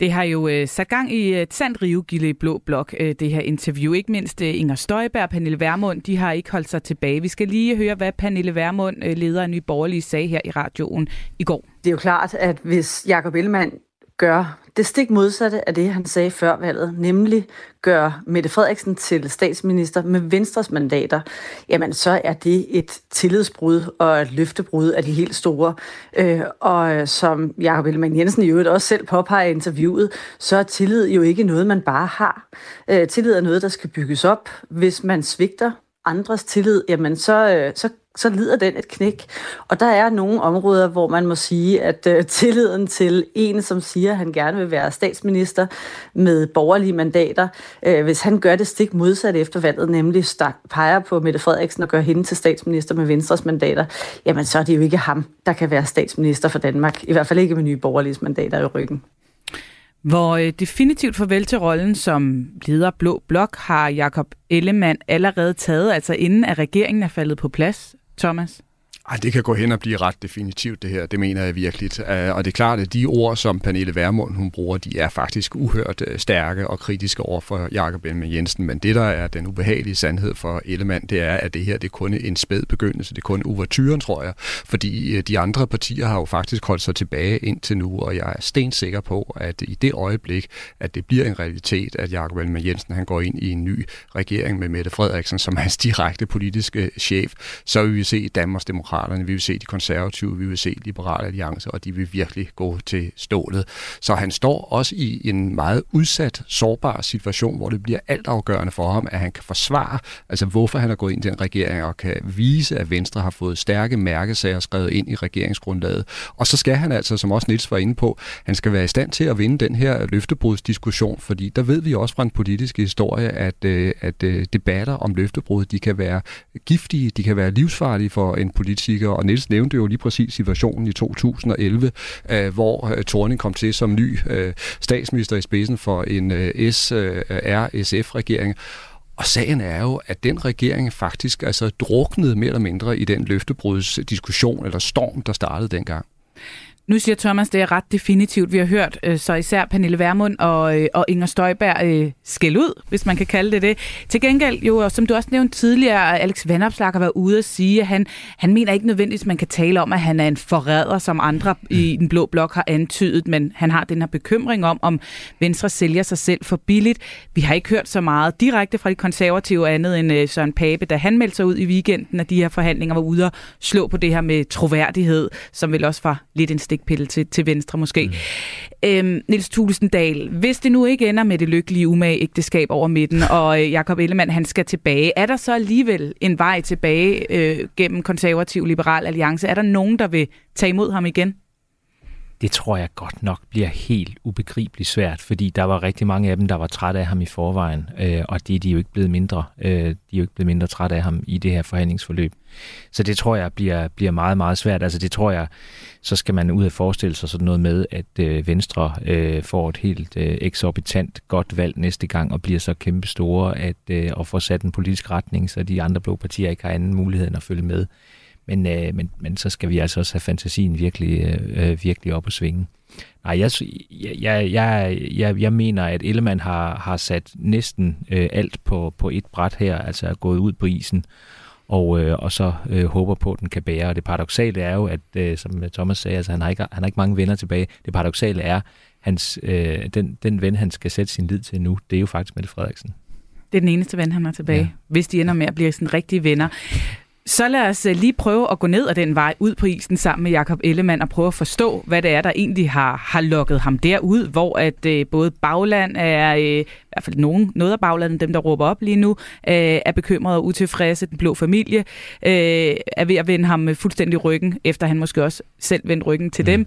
Det har jo øh, sat gang i et sandt rivegilde i Blå Blok, øh, det her interview. Ikke mindst øh, Inger Støjberg og Pernille Vermund, de har ikke holdt sig tilbage. Vi skal lige høre, hvad Pernille Vermund, øh, leder af Nye Borgerlige, sagde her i radioen i går. Det er jo klart, at hvis Jacob Ellemann gør det stik modsatte af det, han sagde før valget, nemlig gør Mette Frederiksen til statsminister med Venstres mandater, jamen så er det et tillidsbrud og et løftebrud af de helt store. Øh, og som Jacob Ellemann Jensen i øvrigt også selv påpeger i interviewet, så er tillid jo ikke noget, man bare har. Øh, tillid er noget, der skal bygges op. Hvis man svigter andres tillid, jamen så, øh, så så lider den et knæk. Og der er nogle områder, hvor man må sige, at øh, tilliden til en, som siger, at han gerne vil være statsminister med borgerlige mandater, øh, hvis han gør det stik modsat efter valget, nemlig stak, peger på Mette Frederiksen og gør hende til statsminister med Venstres mandater, jamen så er det jo ikke ham, der kan være statsminister for Danmark. I hvert fald ikke med nye borgerlige mandater i ryggen. Hvor øh, definitivt farvel til rollen som leder Blå Blok har Jakob Ellemann allerede taget, altså inden at regeringen er faldet på plads. Thomas? Ej, det kan gå hen og blive ret definitivt, det her. Det mener jeg virkelig. Øh, og det er klart, at de ord, som Pernille Vermund hun bruger, de er faktisk uhørt øh, stærke og kritiske over for Jakob Ellemann Jensen. Men det, der er den ubehagelige sandhed for Ellemann, det er, at det her det er kun en spæd begyndelse. Det er kun uvertyren, tror jeg. Fordi øh, de andre partier har jo faktisk holdt sig tilbage indtil nu, og jeg er stensikker på, at i det øjeblik, at det bliver en realitet, at Jakob Ellemann Jensen han går ind i en ny regering med Mette Frederiksen som hans direkte politiske chef, så vil vi se Danmarks Demokrat Socialdemokraterne, vi vil se de konservative, vi vil se Liberale Alliance, og de vil virkelig gå til stålet. Så han står også i en meget udsat, sårbar situation, hvor det bliver altafgørende for ham, at han kan forsvare, altså hvorfor han er gået ind i den regering, og kan vise, at Venstre har fået stærke mærkesager skrevet ind i regeringsgrundlaget. Og så skal han altså, som også Nils var inde på, han skal være i stand til at vinde den her løftebrudsdiskussion, fordi der ved vi også fra en politisk historie, at, øh, at øh, debatter om løftebrud, de kan være giftige, de kan være livsfarlige for en politisk politikere, og Niels nævnte jo lige præcis situationen i 2011, øh, hvor øh, Thorning kom til som ny øh, statsminister i spidsen for en øh, SRSF-regering, øh, Og sagen er jo, at den regering faktisk altså druknede mere eller mindre i den løftebrudsdiskussion eller storm, der startede dengang. Nu siger Thomas, det er ret definitivt. Vi har hørt øh, så især Pernille Vermund og, øh, og Inger Støjberg øh, skæld ud, hvis man kan kalde det det. Til gengæld, jo, som du også nævnte tidligere, Alex Vandopslag har været ude at sige, at han, han mener ikke nødvendigvis, at man kan tale om, at han er en forræder, som andre i den blå blok har antydet, men han har den her bekymring om, om Venstre sælger sig selv for billigt. Vi har ikke hørt så meget direkte fra de konservative andet end Søren Pape, da han meldte sig ud i weekenden, at de her forhandlinger var ude og slå på det her med troværdighed, som vel også var lidt en stik stikpille til, til venstre måske. Mm. Øhm, Niels Tulsendal, hvis det nu ikke ender med det lykkelige umage ægteskab over midten, og øh, Jakob Ellemann han skal tilbage, er der så alligevel en vej tilbage øh, gennem konservativ liberal alliance? Er der nogen, der vil tage imod ham igen? Det tror jeg godt nok bliver helt ubegribeligt svært, fordi der var rigtig mange af dem, der var trætte af ham i forvejen, øh, og det er de jo ikke blevet mindre. Øh, de er jo ikke blevet mindre trætte af ham i det her forhandlingsforløb. Så det tror jeg bliver, bliver meget, meget svært. Altså det tror jeg, så skal man ud af forestille sig sådan noget med, at øh, Venstre øh, får et helt øh, eksorbitant godt valg næste gang, og bliver så kæmpe store, at, øh, og får sat en politisk retning, så de andre blå partier ikke har anden mulighed end at følge med. Men, øh, men, men så skal vi altså også have fantasien virkelig, øh, virkelig op at svinge. Nej, jeg, jeg, jeg, jeg, jeg mener, at Ellemann har, har sat næsten øh, alt på, på et bræt her, altså er gået ud på isen, og, øh, og så øh, håber på, at den kan bære. Og det paradoxale er jo, at øh, som Thomas sagde, altså, han, har ikke, han har ikke mange venner tilbage. Det paradoxale er, hans, øh, den, den ven, han skal sætte sin lid til nu, det er jo faktisk Mette Frederiksen. Det er den eneste ven, han har tilbage, ja. hvis de ender med at blive sådan rigtige venner. Så lad os øh, lige prøve at gå ned ad den vej ud på isen sammen med Jakob Ellemann og prøve at forstå, hvad det er, der egentlig har, har lukket ham derud, hvor at øh, både bagland er, øh, i hvert fald nogen, noget af baglandet, dem der råber op lige nu, øh, er bekymret og utilfredse. Den blå familie øh, er ved at vende ham fuldstændig ryggen, efter han måske også selv vendte ryggen til mm. dem.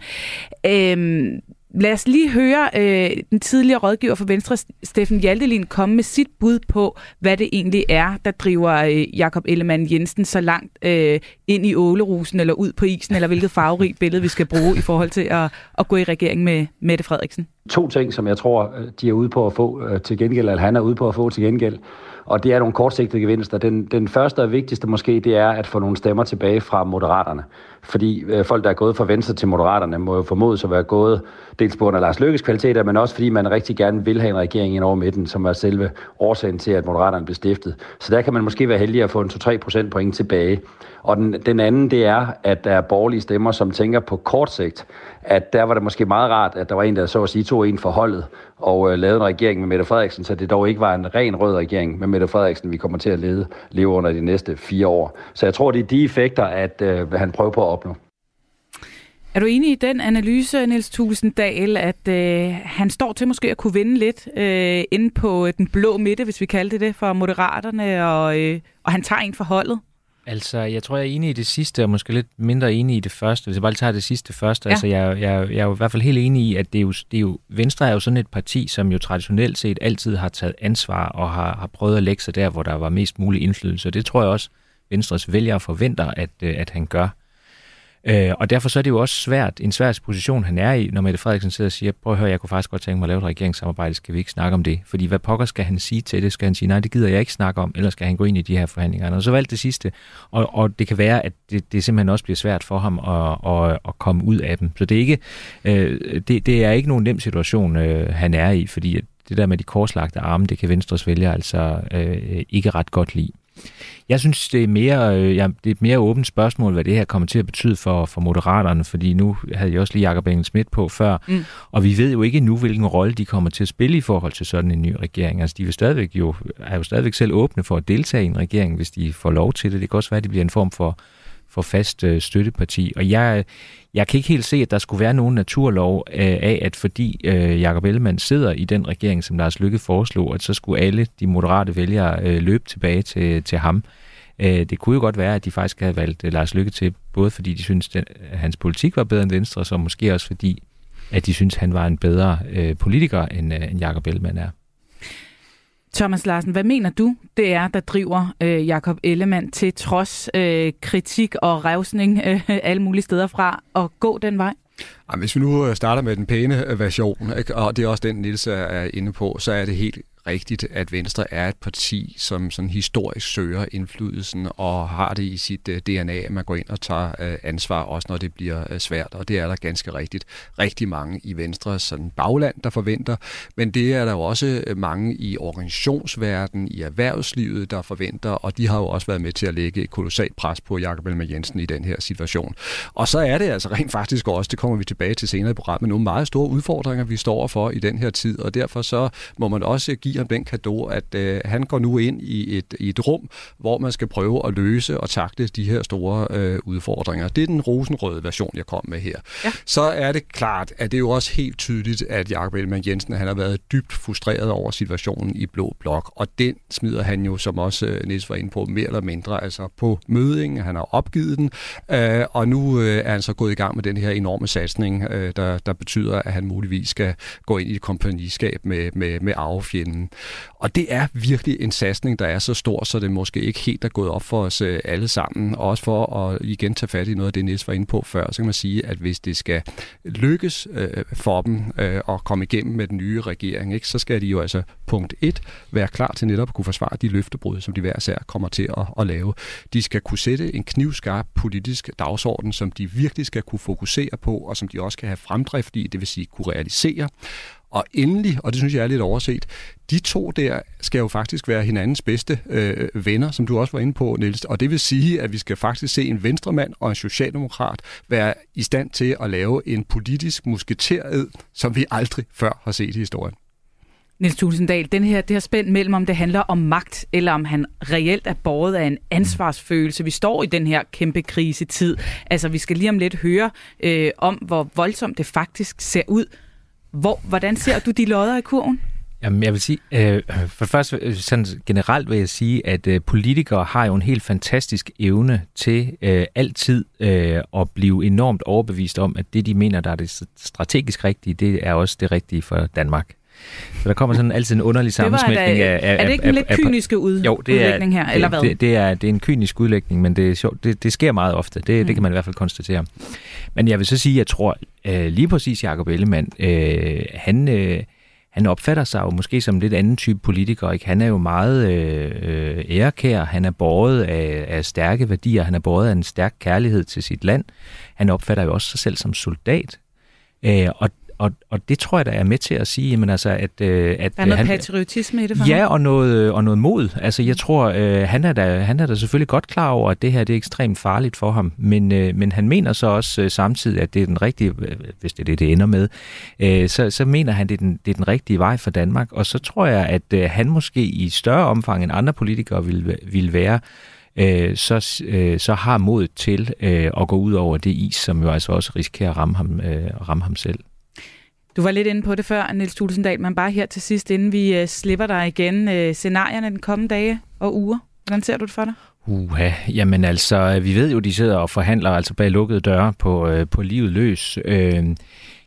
Øh, Lad os lige høre øh, den tidligere rådgiver for Venstre, Steffen Hjaltelin, komme med sit bud på, hvad det egentlig er, der driver øh, Jakob Ellemann Jensen så langt øh, ind i ålerusen eller ud på isen, eller hvilket farverigt billede vi skal bruge i forhold til at, at gå i regering med Mette Frederiksen. To ting, som jeg tror, øh, de er ude på at få øh, til gengæld, eller han er ude på at få til gengæld. Og det er nogle kortsigtede gevinster. Den, den første og vigtigste måske, det er at få nogle stemmer tilbage fra moderaterne. Fordi øh, folk, der er gået fra venstre til moderaterne, må jo formodes at være gået dels på grund af Lars Lykkes kvaliteter, men også fordi man rigtig gerne vil have en regering ind over midten, som er selve årsagen til, at moderaterne blev stiftet. Så der kan man måske være heldig at få en 2-3 procent point tilbage. Og den den, den anden, det er, at der er borgerlige stemmer, som tænker på kort sigt, at der var det måske meget rart, at der var en, der så at sige tog en for holdet og øh, lavede en regering med Mette Frederiksen, så det dog ikke var en ren rød regering med Mette Frederiksen, vi kommer til at lede, leve under de næste fire år. Så jeg tror, det er de effekter, at øh, han prøver på at opnå. Er du enig i den analyse, Niels Tulsendal, at øh, han står til måske at kunne vinde lidt øh, inde på øh, den blå midte, hvis vi kalder det det, for Moderaterne, og, øh, og han tager en for holdet? Altså, jeg tror, jeg er enig i det sidste, og måske lidt mindre enig i det første. Hvis jeg bare lige tager det sidste først. Ja. Altså, jeg, jeg, jeg er jo i hvert fald helt enig i, at det er, jo, det er jo, Venstre er jo sådan et parti, som jo traditionelt set altid har taget ansvar og har, har prøvet at lægge sig der, hvor der var mest mulig indflydelse. Og det tror jeg også, Venstres vælgere forventer, at, øh, at han gør. Øh, og derfor så er det jo også svært, en svær position, han er i, når Mette Frederiksen sidder og siger, prøv at høre, jeg kunne faktisk godt tænke mig at lave et regeringssamarbejde, skal vi ikke snakke om det? Fordi hvad pokker skal han sige til det? Skal han sige, nej, det gider jeg ikke snakke om, eller skal han gå ind i de her forhandlinger? Og så valgte det sidste, og, og det kan være, at det, det simpelthen også bliver svært for ham at, at, at komme ud af dem. Så det er ikke, øh, det, det er ikke nogen nem situation, øh, han er i, fordi det der med de korslagte arme, det kan Venstres vælger altså øh, ikke ret godt lide. Jeg synes, det er, mere, øh, ja, det er et mere åbent spørgsmål, hvad det her kommer til at betyde for, for moderaterne, fordi nu havde jeg også lige Jacob Engel Schmidt på før, mm. og vi ved jo ikke nu, hvilken rolle de kommer til at spille i forhold til sådan en ny regering. Altså, de vil stadigvæk jo, er jo stadigvæk selv åbne for at deltage i en regering, hvis de får lov til det. Det kan også være, at det bliver en form for for fast øh, støtteparti. Og jeg, jeg kan ikke helt se, at der skulle være nogen naturlov øh, af, at fordi øh, Jacob Ellemann sidder i den regering, som Lars Lykke foreslog, at så skulle alle de moderate vælgere øh, løbe tilbage til, til ham. Øh, det kunne jo godt være, at de faktisk havde valgt øh, Lars Lykke til, både fordi de synes, at hans politik var bedre end Venstre, så måske også fordi, at de synes, at han var en bedre øh, politiker, end, øh, end Jacob Ellemann er. Thomas Larsen, hvad mener du, det er, der driver øh, Jakob Ellemann til trods øh, kritik og revsning øh, alle mulige steder fra at gå den vej? Hvis vi nu øh, starter med den pæne øh, version, ikke, og det er også den, Nils er inde på, så er det helt rigtigt, at Venstre er et parti, som sådan historisk søger indflydelsen og har det i sit øh, DNA, at man går ind og tager øh, ansvar, også når det bliver øh, svært. Og det er der ganske rigtigt rigtig mange i Venstre sådan bagland, der forventer. Men det er der jo også mange i organisationsverdenen, i erhvervslivet, der forventer, og de har jo også været med til at lægge et kolossalt pres på Jakob Elmer Jensen i den her situation. Og så er det altså rent faktisk også, det kommer vi tilbage til senere i programmet, nogle meget store udfordringer, vi står for i den her tid, og derfor så må man også give give ham den kado, at øh, han går nu ind i et, i et rum, hvor man skal prøve at løse og takle de her store øh, udfordringer. Det er den rosenrøde version, jeg kom med her. Ja. Så er det klart, at det er jo også helt tydeligt, at Jakob Ellemann Jensen han har været dybt frustreret over situationen i Blå Blok, og den smider han jo, som også øh, Niels var inde på, mere eller mindre altså på mødingen. Han har opgivet den, øh, og nu øh, er han så gået i gang med den her enorme satsning, øh, der, der betyder, at han muligvis skal gå ind i et kompagniskab med, med, med arvefjenden. Øhm, og det er virkelig en satsning, der er så stor, så det måske ikke helt er gået op for os øh, alle sammen. Og også for at igen tage fat i noget af det, Niels var inde på før, så kan man sige, at hvis det skal lykkes øh, for dem øh, at komme igennem med den nye regering, ikke, så skal de jo altså punkt 1 være klar til netop at kunne forsvare de løftebrud, som de hver sær kommer til at, at lave. De skal kunne sætte en knivskarp politisk dagsorden, som de virkelig skal kunne fokusere på, og som de også kan have fremdrift i, det vil sige kunne realisere. Og endelig, og det synes jeg er lidt overset, de to der skal jo faktisk være hinandens bedste øh, venner, som du også var inde på, Niels. Og det vil sige, at vi skal faktisk se en venstremand og en socialdemokrat være i stand til at lave en politisk musketered, som vi aldrig før har set i historien. Niels Tulsendal, den her, det her spænd mellem, om det handler om magt, eller om han reelt er båret af en ansvarsfølelse. Vi står i den her kæmpe krisetid. Altså, vi skal lige om lidt høre øh, om, hvor voldsomt det faktisk ser ud hvor, hvordan ser du de lodder i kurven? Jamen, jeg vil sige, øh, for først øh, sådan generelt vil jeg sige, at øh, politikere har jo en helt fantastisk evne til øh, altid øh, at blive enormt overbevist om, at det, de mener, der er det strategisk rigtige, det er også det rigtige for Danmark. Så der kommer sådan altid en underlig sammensmeltning af, af... Er det ikke en lidt kyniske ud, jo, det er, udlægning her, eller hvad? Det, det, er, det er en kynisk udlægning, men det er sjovt. Det, det sker meget ofte. Det, mm. det kan man i hvert fald konstatere. Men jeg vil så sige, at jeg tror øh, lige præcis Jacob Ellemann, øh, han... Øh, han opfatter sig jo måske som en lidt anden type politiker. Ikke? Han er jo meget øh, ærekær, han er båret af, af stærke værdier, han er båret af en stærk kærlighed til sit land. Han opfatter jo også sig selv som soldat. Øh, og og, og det tror jeg, der er med til at sige, jamen, altså, at, øh, at der er noget han, patriotisme i det for Ja, ham. og noget, og noget mod. Altså, jeg tror, øh, han, er da, han er da selvfølgelig godt klar over, at det her det er ekstremt farligt for ham. Men, øh, men han mener så også øh, samtidig, at det er den rigtige, øh, hvis det er det, det ender med, øh, så, så mener han, det er, den, det er den rigtige vej for Danmark. Og så tror jeg, at øh, han måske i større omfang end andre politikere vil, vil være, øh, så, øh, så har mod til øh, at gå ud over det is, som jo altså også risikerer at ramme ham, øh, ramme ham selv. Du var lidt inde på det før, Niels Tulsendal, men bare her til sidst, inden vi øh, slipper dig igen, øh, scenarierne den kommende dage og uger. Hvordan ser du det for dig? Uha, jamen altså, øh, vi ved jo, de sidder og forhandler altså bag lukkede døre på, øh, på livet løs. Øh,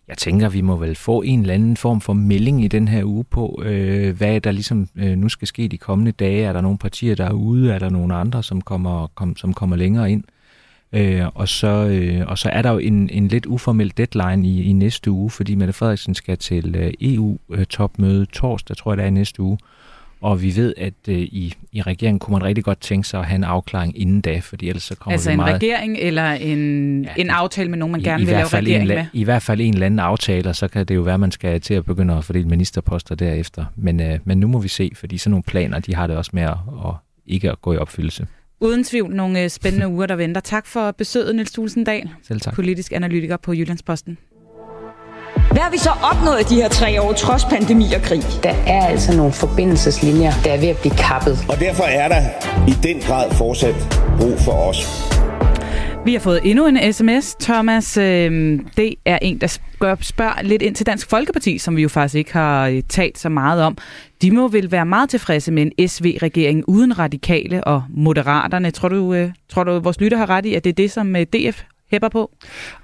jeg tænker, vi må vel få en eller anden form for melding i den her uge på, øh, hvad der ligesom øh, nu skal ske de kommende dage. Er der nogle partier, der er ude? Er der nogle andre, som kommer, kom, som kommer længere ind? Øh, og, så, øh, og så er der jo en, en lidt uformel deadline i, i næste uge, fordi Mette Frederiksen skal til øh, EU-topmøde torsdag, tror jeg det er i næste uge. Og vi ved, at øh, i, i regeringen kunne man rigtig godt tænke sig at have en afklaring inden da, fordi ellers så kommer Altså vi en meget... regering eller en, ja, en aftale med nogen, man gerne I, vil i lave regering en, med? I hvert fald en eller anden aftale, og så kan det jo være, at man skal til at begynde at fordele ministerposter derefter. Men, øh, men nu må vi se, fordi sådan nogle planer, de har det også med at, at ikke at gå i opfyldelse. Uden tvivl nogle øh, spændende uger, der venter. Tak for besøget, Niels Tulsendal, Selv tak. politisk analytiker på Jyllandsposten. Hvad har vi så opnået i de her tre år, trods pandemi og krig? Der er altså nogle forbindelseslinjer, der er ved at blive kappet. Og derfor er der i den grad fortsat brug for os. Vi har fået endnu en sms, Thomas. Øh, Det er en, der spørger, lidt ind til Dansk Folkeparti, som vi jo faktisk ikke har øh, talt så meget om. De må vel være meget tilfredse med en SV-regering uden radikale og moderaterne. Tror du, øh, tror du, vores lytter har ret i, at det er det, som øh, DF hæpper på?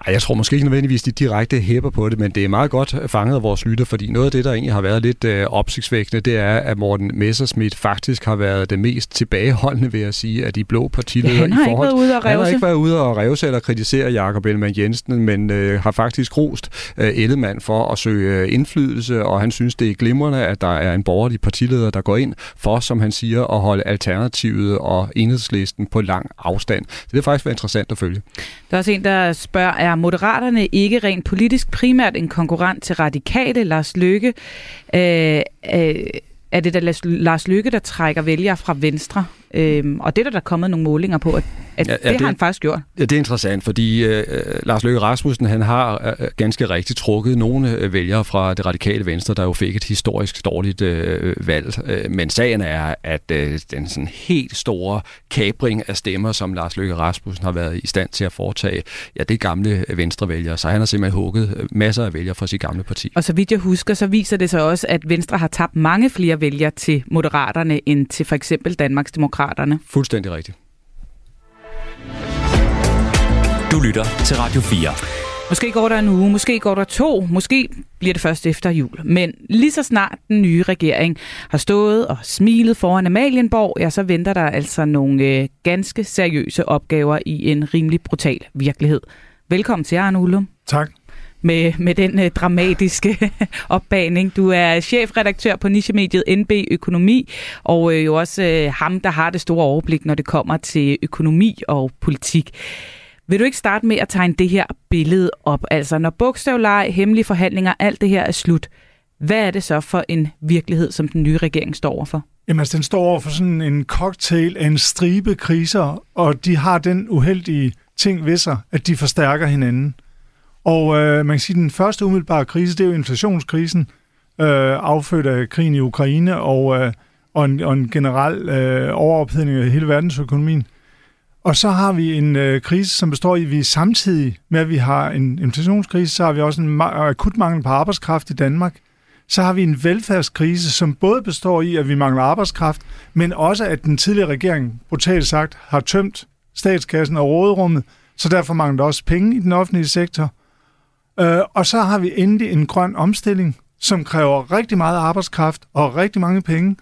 Ej, jeg tror måske ikke nødvendigvis, de direkte hæpper på det, men det er meget godt fanget af vores lytter, fordi noget af det, der egentlig har været lidt øh, opsigtsvækkende, det er, at Morten Messerschmidt faktisk har været det mest tilbageholdende, ved at sige, at de blå partiledere Ja, han har i forhold... ikke været ude og Han har revse. ikke været ude og revse eller kritisere Jakob Ellemann Jensen, men øh, har faktisk rost øh, Ellemann for at søge øh, indflydelse, og han synes, det er glimrende, at der er en borgerlig partileder, der går ind for, som han siger, at holde Alternativet og Enhedslisten på lang afstand. Det har faktisk været interessant at følge. Der er også en, der spørger, er Moderaterne ikke rent politisk primært en konkurrent til radikale Lars Løkke? Øh, øh, er det da Lars- Lars Løkke, der trækker vælgere fra Venstre? Øhm, og det er der, der er kommet nogle målinger på, at, at ja, ja, det, har han faktisk gjort. Ja, det er interessant, fordi øh, Lars Løkke Rasmussen han har øh, ganske rigtigt trukket nogle øh, vælgere fra det radikale venstre, der jo fik et historisk dårligt øh, valg. Øh, men sagen er, at øh, den sådan helt store kabring af stemmer, som Lars Løkke Rasmussen har været i stand til at foretage, ja, det er gamle øh, venstrevælgere. Så han har simpelthen hugget øh, masser af vælgere fra sit gamle parti. Og så vidt jeg husker, så viser det sig også, at Venstre har tabt mange flere vælgere til Moderaterne end til for eksempel Danmarks Demokraterne. Fuldstændig rigtigt. Du lytter til Radio 4. Måske går der en uge, måske går der to, måske bliver det først efter jul. Men lige så snart den nye regering har stået og smilet foran Amalienborg, ja, så venter der altså nogle øh, ganske seriøse opgaver i en rimelig brutal virkelighed. Velkommen til, Arne Ullum. Tak. Med, med den øh, dramatiske opbaning. Du er chefredaktør på nichemediet NB Økonomi, og øh, jo også øh, ham, der har det store overblik, når det kommer til økonomi og politik. Vil du ikke starte med at tegne det her billede op? Altså, når bogstavleje, hemmelige forhandlinger, alt det her er slut, hvad er det så for en virkelighed, som den nye regering står overfor? Jamen, altså, den står over for sådan en cocktail af en stribe kriser, og de har den uheldige ting ved sig, at de forstærker hinanden. Og øh, man kan sige, at den første umiddelbare krise, det er jo inflationskrisen, øh, affødt af krigen i Ukraine og, øh, og, en, og en generel øh, overophedning af hele verdensøkonomien. Og så har vi en øh, krise, som består i, at vi samtidig med, at vi har en inflationskrise, så har vi også en ma- akut mangel på arbejdskraft i Danmark. Så har vi en velfærdskrise, som både består i, at vi mangler arbejdskraft, men også at den tidligere regering, brutalt sagt, har tømt statskassen og råderummet, så derfor mangler der også penge i den offentlige sektor. Øh, og så har vi endelig en grøn omstilling, som kræver rigtig meget arbejdskraft og rigtig mange penge.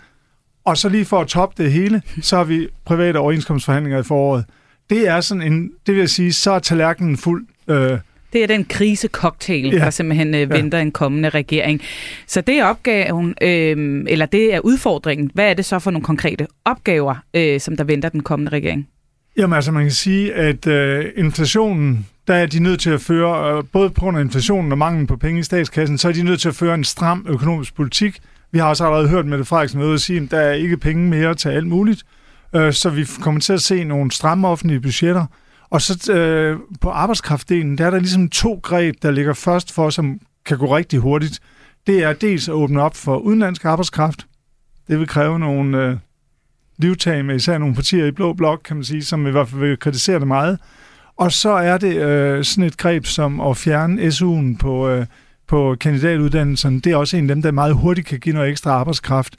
Og så lige for at toppe det hele, så har vi private overenskomstforhandlinger i foråret. Det er sådan en, det vil jeg sige, så er tallerkenen fuld. Øh, Det er den krisecocktail, ja. Ja. der simpelthen øh, Ja. venter en kommende regering. Så det er opgaven, øh, eller det er udfordringen. Hvad er det så for nogle konkrete opgaver, øh, som der venter den kommende regering? Jamen altså, man kan sige, at øh, inflationen, der er de nødt til at føre, øh, både på grund af inflationen og manglen på penge i statskassen, så er de nødt til at føre en stram økonomisk politik. Vi har også allerede hørt Mette Frederiksen ved at sige, at der er ikke penge mere til alt muligt. Øh, så vi kommer til at se nogle stramme offentlige budgetter. Og så øh, på arbejdskraftdelen, der er der ligesom to greb, der ligger først for, som kan gå rigtig hurtigt. Det er dels at åbne op for udenlandsk arbejdskraft. Det vil kræve nogle øh, livtag med især nogle partier i Blå Blok, kan man sige, som i hvert fald vil kritisere det meget. Og så er det øh, sådan et greb som at fjerne SU'en på, øh, på kandidatuddannelsen. Det er også en af dem, der meget hurtigt kan give noget ekstra arbejdskraft.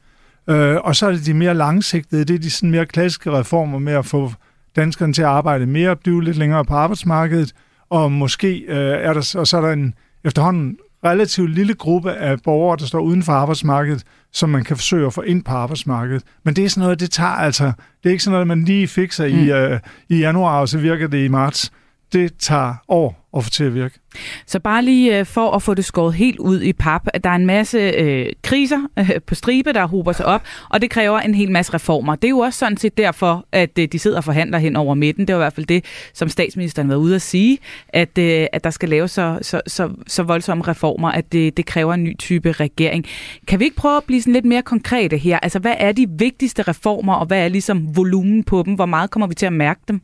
Øh, og så er det de mere langsigtede, det er de sådan mere klassiske reformer med at få danskerne til at arbejde mere, blive lidt længere på arbejdsmarkedet, og måske øh, er der, og så er der en efterhånden relativt lille gruppe af borgere, der står uden for arbejdsmarkedet, som man kan forsøge at få ind på arbejdsmarkedet. Men det er sådan noget, det tager altså, det er ikke sådan noget, man lige fikser mm. i, øh, i januar, og så virker det i marts. Det tager år at få til at virke. Så bare lige øh, for at få det skåret helt ud i pap, at der er en masse øh, kriser øh, på stribe, der hober sig op, og det kræver en hel masse reformer. Det er jo også sådan set derfor, at øh, de sidder og forhandler hen over midten. Det er i hvert fald det, som statsministeren har været ude at sige, at, øh, at der skal laves så, så, så, så voldsomme reformer, at det, det kræver en ny type regering. Kan vi ikke prøve at blive sådan lidt mere konkrete her? Altså, hvad er de vigtigste reformer, og hvad er ligesom volumen på dem? Hvor meget kommer vi til at mærke dem?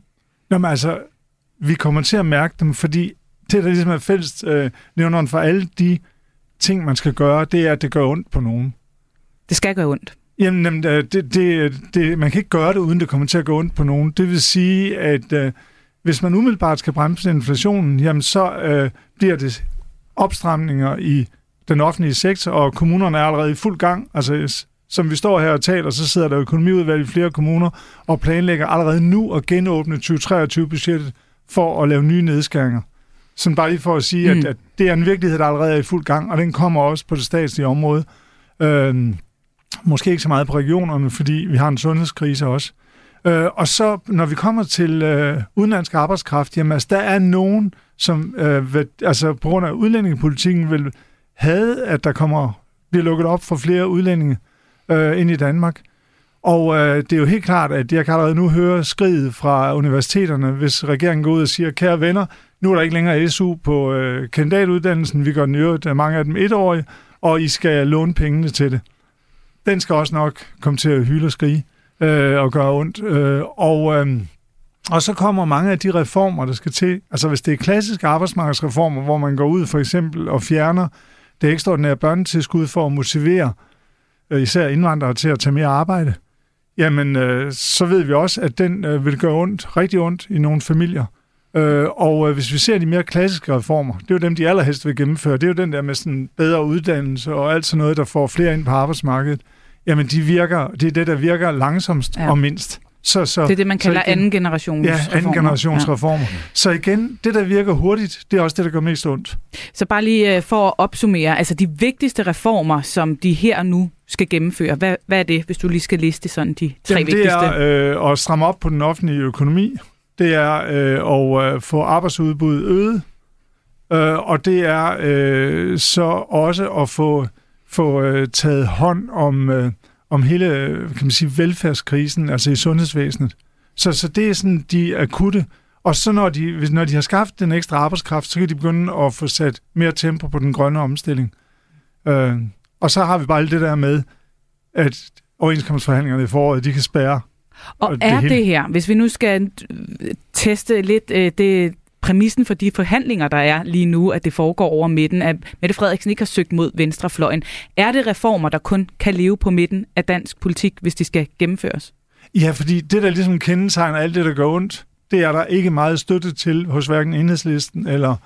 Jamen altså, vi kommer til at mærke dem, fordi det, der ligesom er fælles øh, nævneren for alle de ting, man skal gøre, det er, at det gør ondt på nogen. Det skal gøre ondt. Jamen, jamen øh, det, det, det, man kan ikke gøre det, uden det kommer til at gå ondt på nogen. Det vil sige, at øh, hvis man umiddelbart skal bremse inflationen, jamen så øh, bliver det opstramninger i den offentlige sektor, og kommunerne er allerede i fuld gang. Altså, som vi står her og taler, så sidder der økonomiudvalg i flere kommuner og planlægger allerede nu at genåbne 2023-budgettet for at lave nye nedskæringer. Sådan bare lige for at sige, mm. at, at det er en virkelighed, der allerede er i fuld gang, og den kommer også på det statslige område. Øh, måske ikke så meget på regionerne, fordi vi har en sundhedskrise også. Øh, og så, når vi kommer til øh, udenlandsk arbejdskraft, jamen altså, der er nogen, som øh, ved, altså, på grund af udlændingepolitikken vil have, at der kommer bliver lukket op for flere udlændinge øh, ind i Danmark. Og øh, det er jo helt klart, at jeg kan allerede nu høre skridet fra universiteterne, hvis regeringen går ud og siger, kære venner, nu er der ikke længere SU på øh, kandidatuddannelsen, vi gør den øvrigt, der mange af dem etårige, og I skal låne pengene til det. Den skal også nok komme til at hylde og skrige øh, og gøre ondt. Øh, og, øh, og så kommer mange af de reformer, der skal til. Altså hvis det er klassiske arbejdsmarkedsreformer, hvor man går ud for eksempel og fjerner det ekstraordinære børnetilskud for at motivere øh, især indvandrere til at tage mere arbejde, jamen øh, så ved vi også, at den øh, vil gøre ondt, rigtig ondt i nogle familier. Øh, og øh, hvis vi ser de mere klassiske reformer, det er jo dem, de allerhelst vil gennemføre, det er jo den der med sådan bedre uddannelse og alt sådan noget, der får flere ind på arbejdsmarkedet. Jamen, de virker, det er det, der virker langsomst ja. og mindst. Så, så, det er det, man kalder igen, anden generations Ja, anden generations ja. reformer. Så igen, det, der virker hurtigt, det er også det, der gør mest ondt. Så bare lige øh, for at opsummere, altså de vigtigste reformer, som de her nu skal gennemføre, hvad, hvad er det, hvis du lige skal liste sådan de tre Jamen, vigtigste? det er øh, at stramme op på den offentlige økonomi, det er øh, at øh, få arbejdsudbuddet øget, øh, og det er øh, så også at få, få øh, taget hånd om, øh, om hele kan man sige, velfærdskrisen, altså i sundhedsvæsenet. Så, så det er sådan de akutte. Og så når de, hvis, når de har skaffet den ekstra arbejdskraft, så kan de begynde at få sat mere tempo på den grønne omstilling. Øh, og så har vi bare alt det der med, at overenskomstforhandlingerne i foråret, de kan spærre og, og er det, det her, hvis vi nu skal teste lidt øh, det præmissen for de forhandlinger, der er lige nu, at det foregår over midten, at Mette Frederiksen ikke har søgt mod venstrefløjen. Er det reformer, der kun kan leve på midten af dansk politik, hvis de skal gennemføres? Ja, fordi det, der ligesom kendetegner alt det, der går ondt, det er der ikke meget støtte til hos hverken enhedslisten eller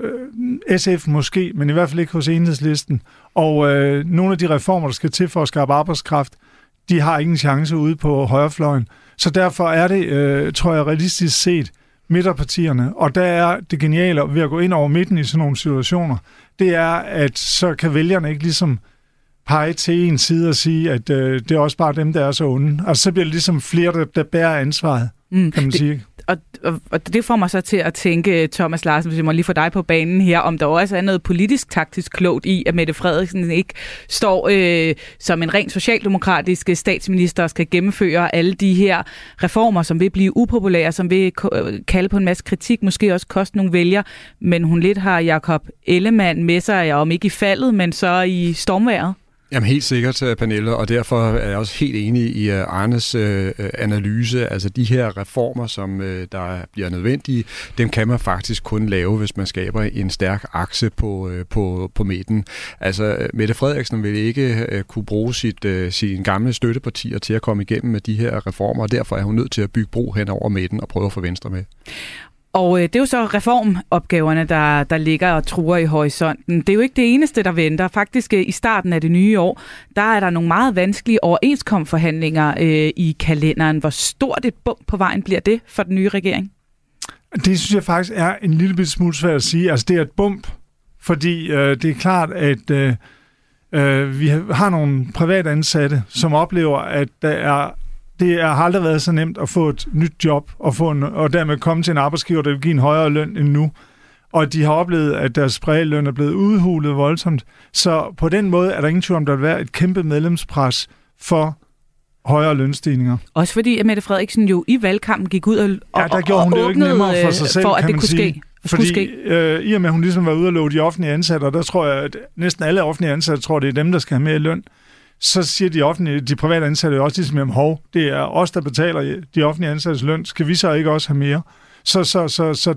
øh, SF måske, men i hvert fald ikke hos enhedslisten. Og øh, nogle af de reformer, der skal til for at skabe arbejdskraft, de har ingen chance ude på højrefløjen. Så derfor er det, øh, tror jeg, realistisk set midterpartierne, og der er det geniale ved at gå ind over midten i sådan nogle situationer, det er, at så kan vælgerne ikke ligesom pege til en side og sige, at øh, det er også bare dem, der er så onde. Altså så bliver det ligesom flere, der, der bærer ansvaret mm. kan man det, sige. Og, og, og det får mig så til at tænke, Thomas Larsen, hvis jeg må lige få dig på banen her, om der også er noget politisk taktisk klogt i, at Mette Frederiksen ikke står øh, som en ren socialdemokratisk statsminister og skal gennemføre alle de her reformer, som vil blive upopulære, som vil kalde på en masse kritik, måske også koste nogle vælger, men hun lidt har Jakob Ellemann med sig, om ikke i faldet, men så i stormværet. Jamen helt sikkert, øh, Pernille, og derfor er jeg også helt enig i øh, Arnes øh, øh, analyse. Altså de her reformer, som øh, der bliver nødvendige, dem kan man faktisk kun lave, hvis man skaber en stærk akse på, øh, på, på midten. Altså Mette Frederiksen vil ikke øh, kunne bruge sit, øh, sine gamle støttepartier til at komme igennem med de her reformer, og derfor er hun nødt til at bygge bro hen over midten og prøve at få Venstre med. Og øh, det er jo så reformopgaverne, der, der ligger og truer i horisonten. Det er jo ikke det eneste, der venter. Faktisk øh, i starten af det nye år, der er der nogle meget vanskelige overenskomforhandlinger øh, i kalenderen. Hvor stort et bump på vejen bliver det for den nye regering? Det synes jeg faktisk er en lille smule svært at sige. Altså det er et bump, fordi øh, det er klart, at øh, øh, vi har nogle private ansatte, som oplever, at der er det har aldrig været så nemt at få et nyt job og, få en, og dermed komme til en arbejdsgiver, der vil give en højere løn end nu. Og de har oplevet, at deres løn er blevet udhulet voldsomt. Så på den måde er der ingen tvivl om, der vil være et kæmpe medlemspres for højere lønstigninger. Også fordi at Mette Frederiksen jo i valgkampen gik ud og, ja, der gjorde hun og det jo ikke nemmere for sig selv, for at det kunne sige. ske. Fordi øh, i og med, at hun ligesom var ude og love de offentlige ansatte, og der tror jeg, at næsten alle offentlige ansatte tror, det er dem, der skal have mere løn så siger de offentlige, de private ansatte jo også ligesom, hov, det er os, der betaler de offentlige ansattes løn, skal vi så ikke også have mere? Så, så, så, så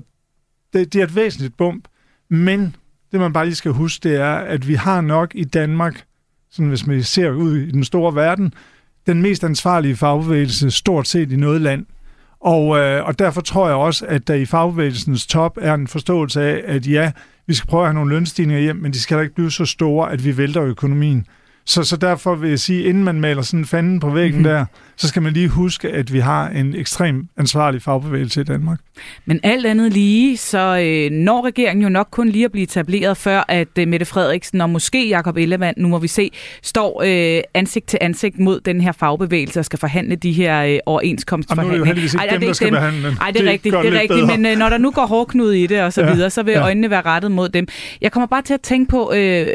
det, det er et væsentligt bump, men det man bare lige skal huske, det er, at vi har nok i Danmark, sådan hvis man ser ud i den store verden, den mest ansvarlige fagbevægelse stort set i noget land. Og, øh, og derfor tror jeg også, at der i fagbevægelsens top er en forståelse af, at ja, vi skal prøve at have nogle lønstigninger hjem, men de skal da ikke blive så store, at vi vælter økonomien. Så, så derfor vil jeg sige, inden man maler sådan fanden på væggen mm-hmm. der, så skal man lige huske, at vi har en ekstrem ansvarlig fagbevægelse i Danmark. Men alt andet lige, så øh, når regeringen jo nok kun lige at blive etableret, før at øh, Mette Frederiksen og måske Jakob Ellemann, nu må vi se, står øh, ansigt til ansigt mod den her fagbevægelse og skal forhandle de her øh, overenskomstforhandlinger. Og nu er det jo ikke Ej, dem, det der skal dem. behandle Nej, det er det rigtigt, det er rigtigt men øh, når der nu går hårdknud i det og så ja, videre, så vil ja. øjnene være rettet mod dem. Jeg kommer bare til at tænke på... Øh,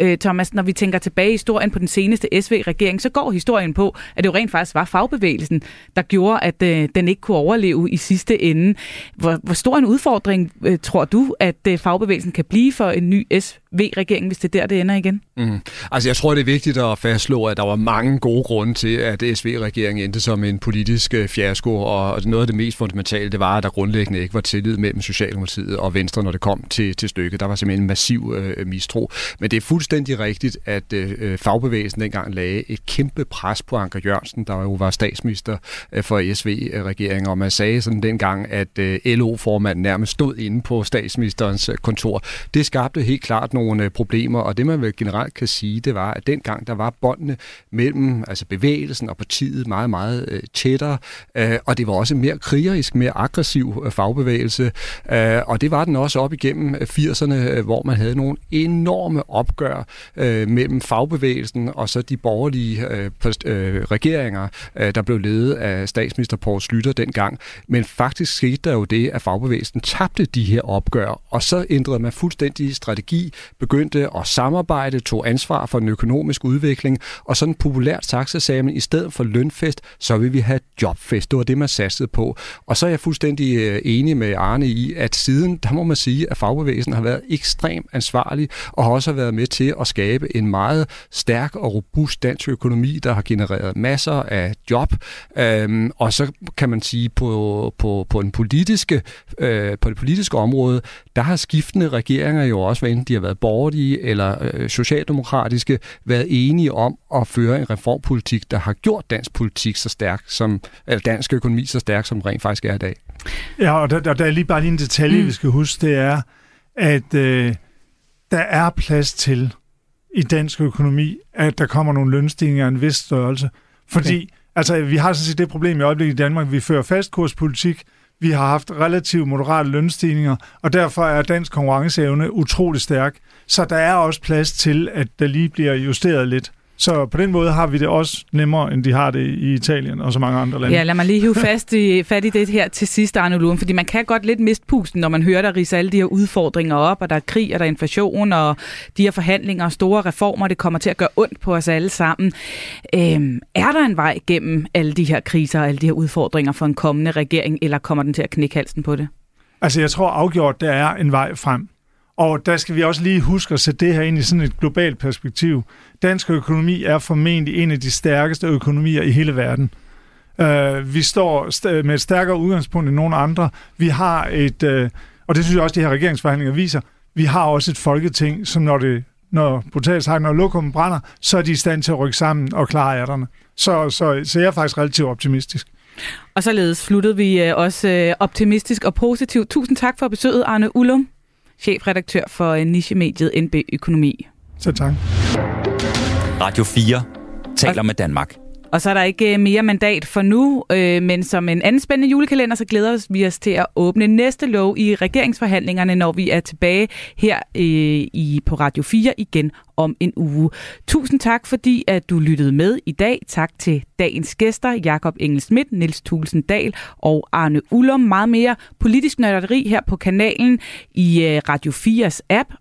øh, Thomas, når vi tænker tilbage i historien på den seneste SV-regering, så går historien på, at det jo rent faktisk var fagbevægelsen, der gjorde, at øh, den ikke kunne overleve i sidste ende. Hvor, hvor stor en udfordring øh, tror du, at øh, fagbevægelsen kan blive for en ny SV-regering, hvis det er der, det ender igen? Mm. Altså, jeg tror, det er vigtigt at fastslå, at der var mange gode grunde til, at SV-regeringen endte som en politisk øh, fiasko, og noget af det mest fundamentale, det var, at der grundlæggende ikke var tillid mellem Socialdemokratiet og Venstre, når det kom til, til stykket. Der var simpelthen en massiv øh, mistro. Men det er fuldstændig rigtigt, at øh, øh, fagbevægelsen dengang lagde et kæmpe pres på Anker Jørgensen, der jo var statsminister øh, for SV-regeringen, og man sagde sådan dengang, at øh, LO-formanden nærmest stod inde på statsministerens øh, kontor. Det skabte helt klart nogle øh, problemer, og det man vel generelt kan sige, det var, at dengang der var båndene mellem altså bevægelsen og partiet meget, meget øh, tættere, øh, og det var også mere krigerisk, mere aggressiv øh, fagbevægelse, øh, og det var den også op igennem øh, 80'erne, øh, hvor man havde nogle enorme opgør øh, mellem fagbevægelsen og så de borgerlige øh, øh, regeringer, øh, der blev ledet af statsminister Poul Slytter dengang. Men faktisk skete der jo det, at fagbevægelsen tabte de her opgør, og så ændrede man fuldstændig strategi, begyndte at samarbejde, tog ansvar for den økonomiske udvikling, og sådan populært sagt, så sagde man, i stedet for lønfest, så vil vi have jobfest. Det var det, man satsede på. Og så er jeg fuldstændig øh, enig med Arne i, at siden, der må man sige, at fagbevægelsen har været ekstremt ansvarlig, og har også været med til at skabe en meget stærk og robust dansk økonomi, der har genereret masser af job. Øhm, og så kan man sige, på, på, på, en politiske, øh, på det politiske område, der har skiftende regeringer jo også, hvad enten de har været borgerlige eller øh, socialdemokratiske, været enige om at føre en reformpolitik, der har gjort dansk politik så stærk, som, eller dansk økonomi så stærk, som rent faktisk er i dag. Ja, og der, der er lige bare lige en detalje, mm. vi skal huske, det er, at øh, der er plads til i dansk økonomi, at der kommer nogle lønstigninger af en vis størrelse. Fordi okay. altså, vi har sådan set det problem i øjeblikket i Danmark, vi fører fastkurspolitik, vi har haft relativt moderate lønstigninger, og derfor er dansk konkurrenceevne utrolig stærk. Så der er også plads til, at der lige bliver justeret lidt Så på den måde har vi det også nemmere, end de har det i Italien og så mange andre lande. Ja, lad mig lige hive fast i, fat i det her til sidst, Arne Luren, fordi man kan godt lidt miste pusten, når man hører der rise alle de her udfordringer op, og der er krig, og der er inflation, og de her forhandlinger og store reformer, det kommer til at gøre ondt på os alle sammen. Øhm, er der en vej gennem alle de her kriser og alle de her udfordringer for en kommende regering, eller kommer den til at knække halsen på det? Altså, jeg tror afgjort, der er en vej frem. Og der skal vi også lige huske at sætte det her ind i sådan et globalt perspektiv. Dansk økonomi er formentlig en af de stærkeste økonomier i hele verden. Uh, vi står st- med et stærkere udgangspunkt end nogen andre. Vi har et, uh, og det synes jeg også, de her regeringsforhandlinger viser, vi har også et folketing, som når det når brutalt sagt, når lokum brænder, så er de i stand til at rykke sammen og klare ærterne. Så, så, så jeg er faktisk relativt optimistisk. Og således sluttede vi øh, også optimistisk og positivt. Tusind tak for besøget, Arne Ullum chefredaktør for nichemediet NB Økonomi. Så tak. Radio 4 taler med Danmark. Og så er der ikke øh, mere mandat for nu, øh, men som en anden spændende julekalender, så glæder vi os til at åbne næste lov i regeringsforhandlingerne, når vi er tilbage her øh, i på Radio 4 igen om en uge. Tusind tak, fordi at du lyttede med i dag. Tak til dagens gæster, Jakob Engel Schmidt, Niels Thulesen Dahl og Arne Ullum. Meget mere politisk nørderi her på kanalen i øh, Radio 4's app,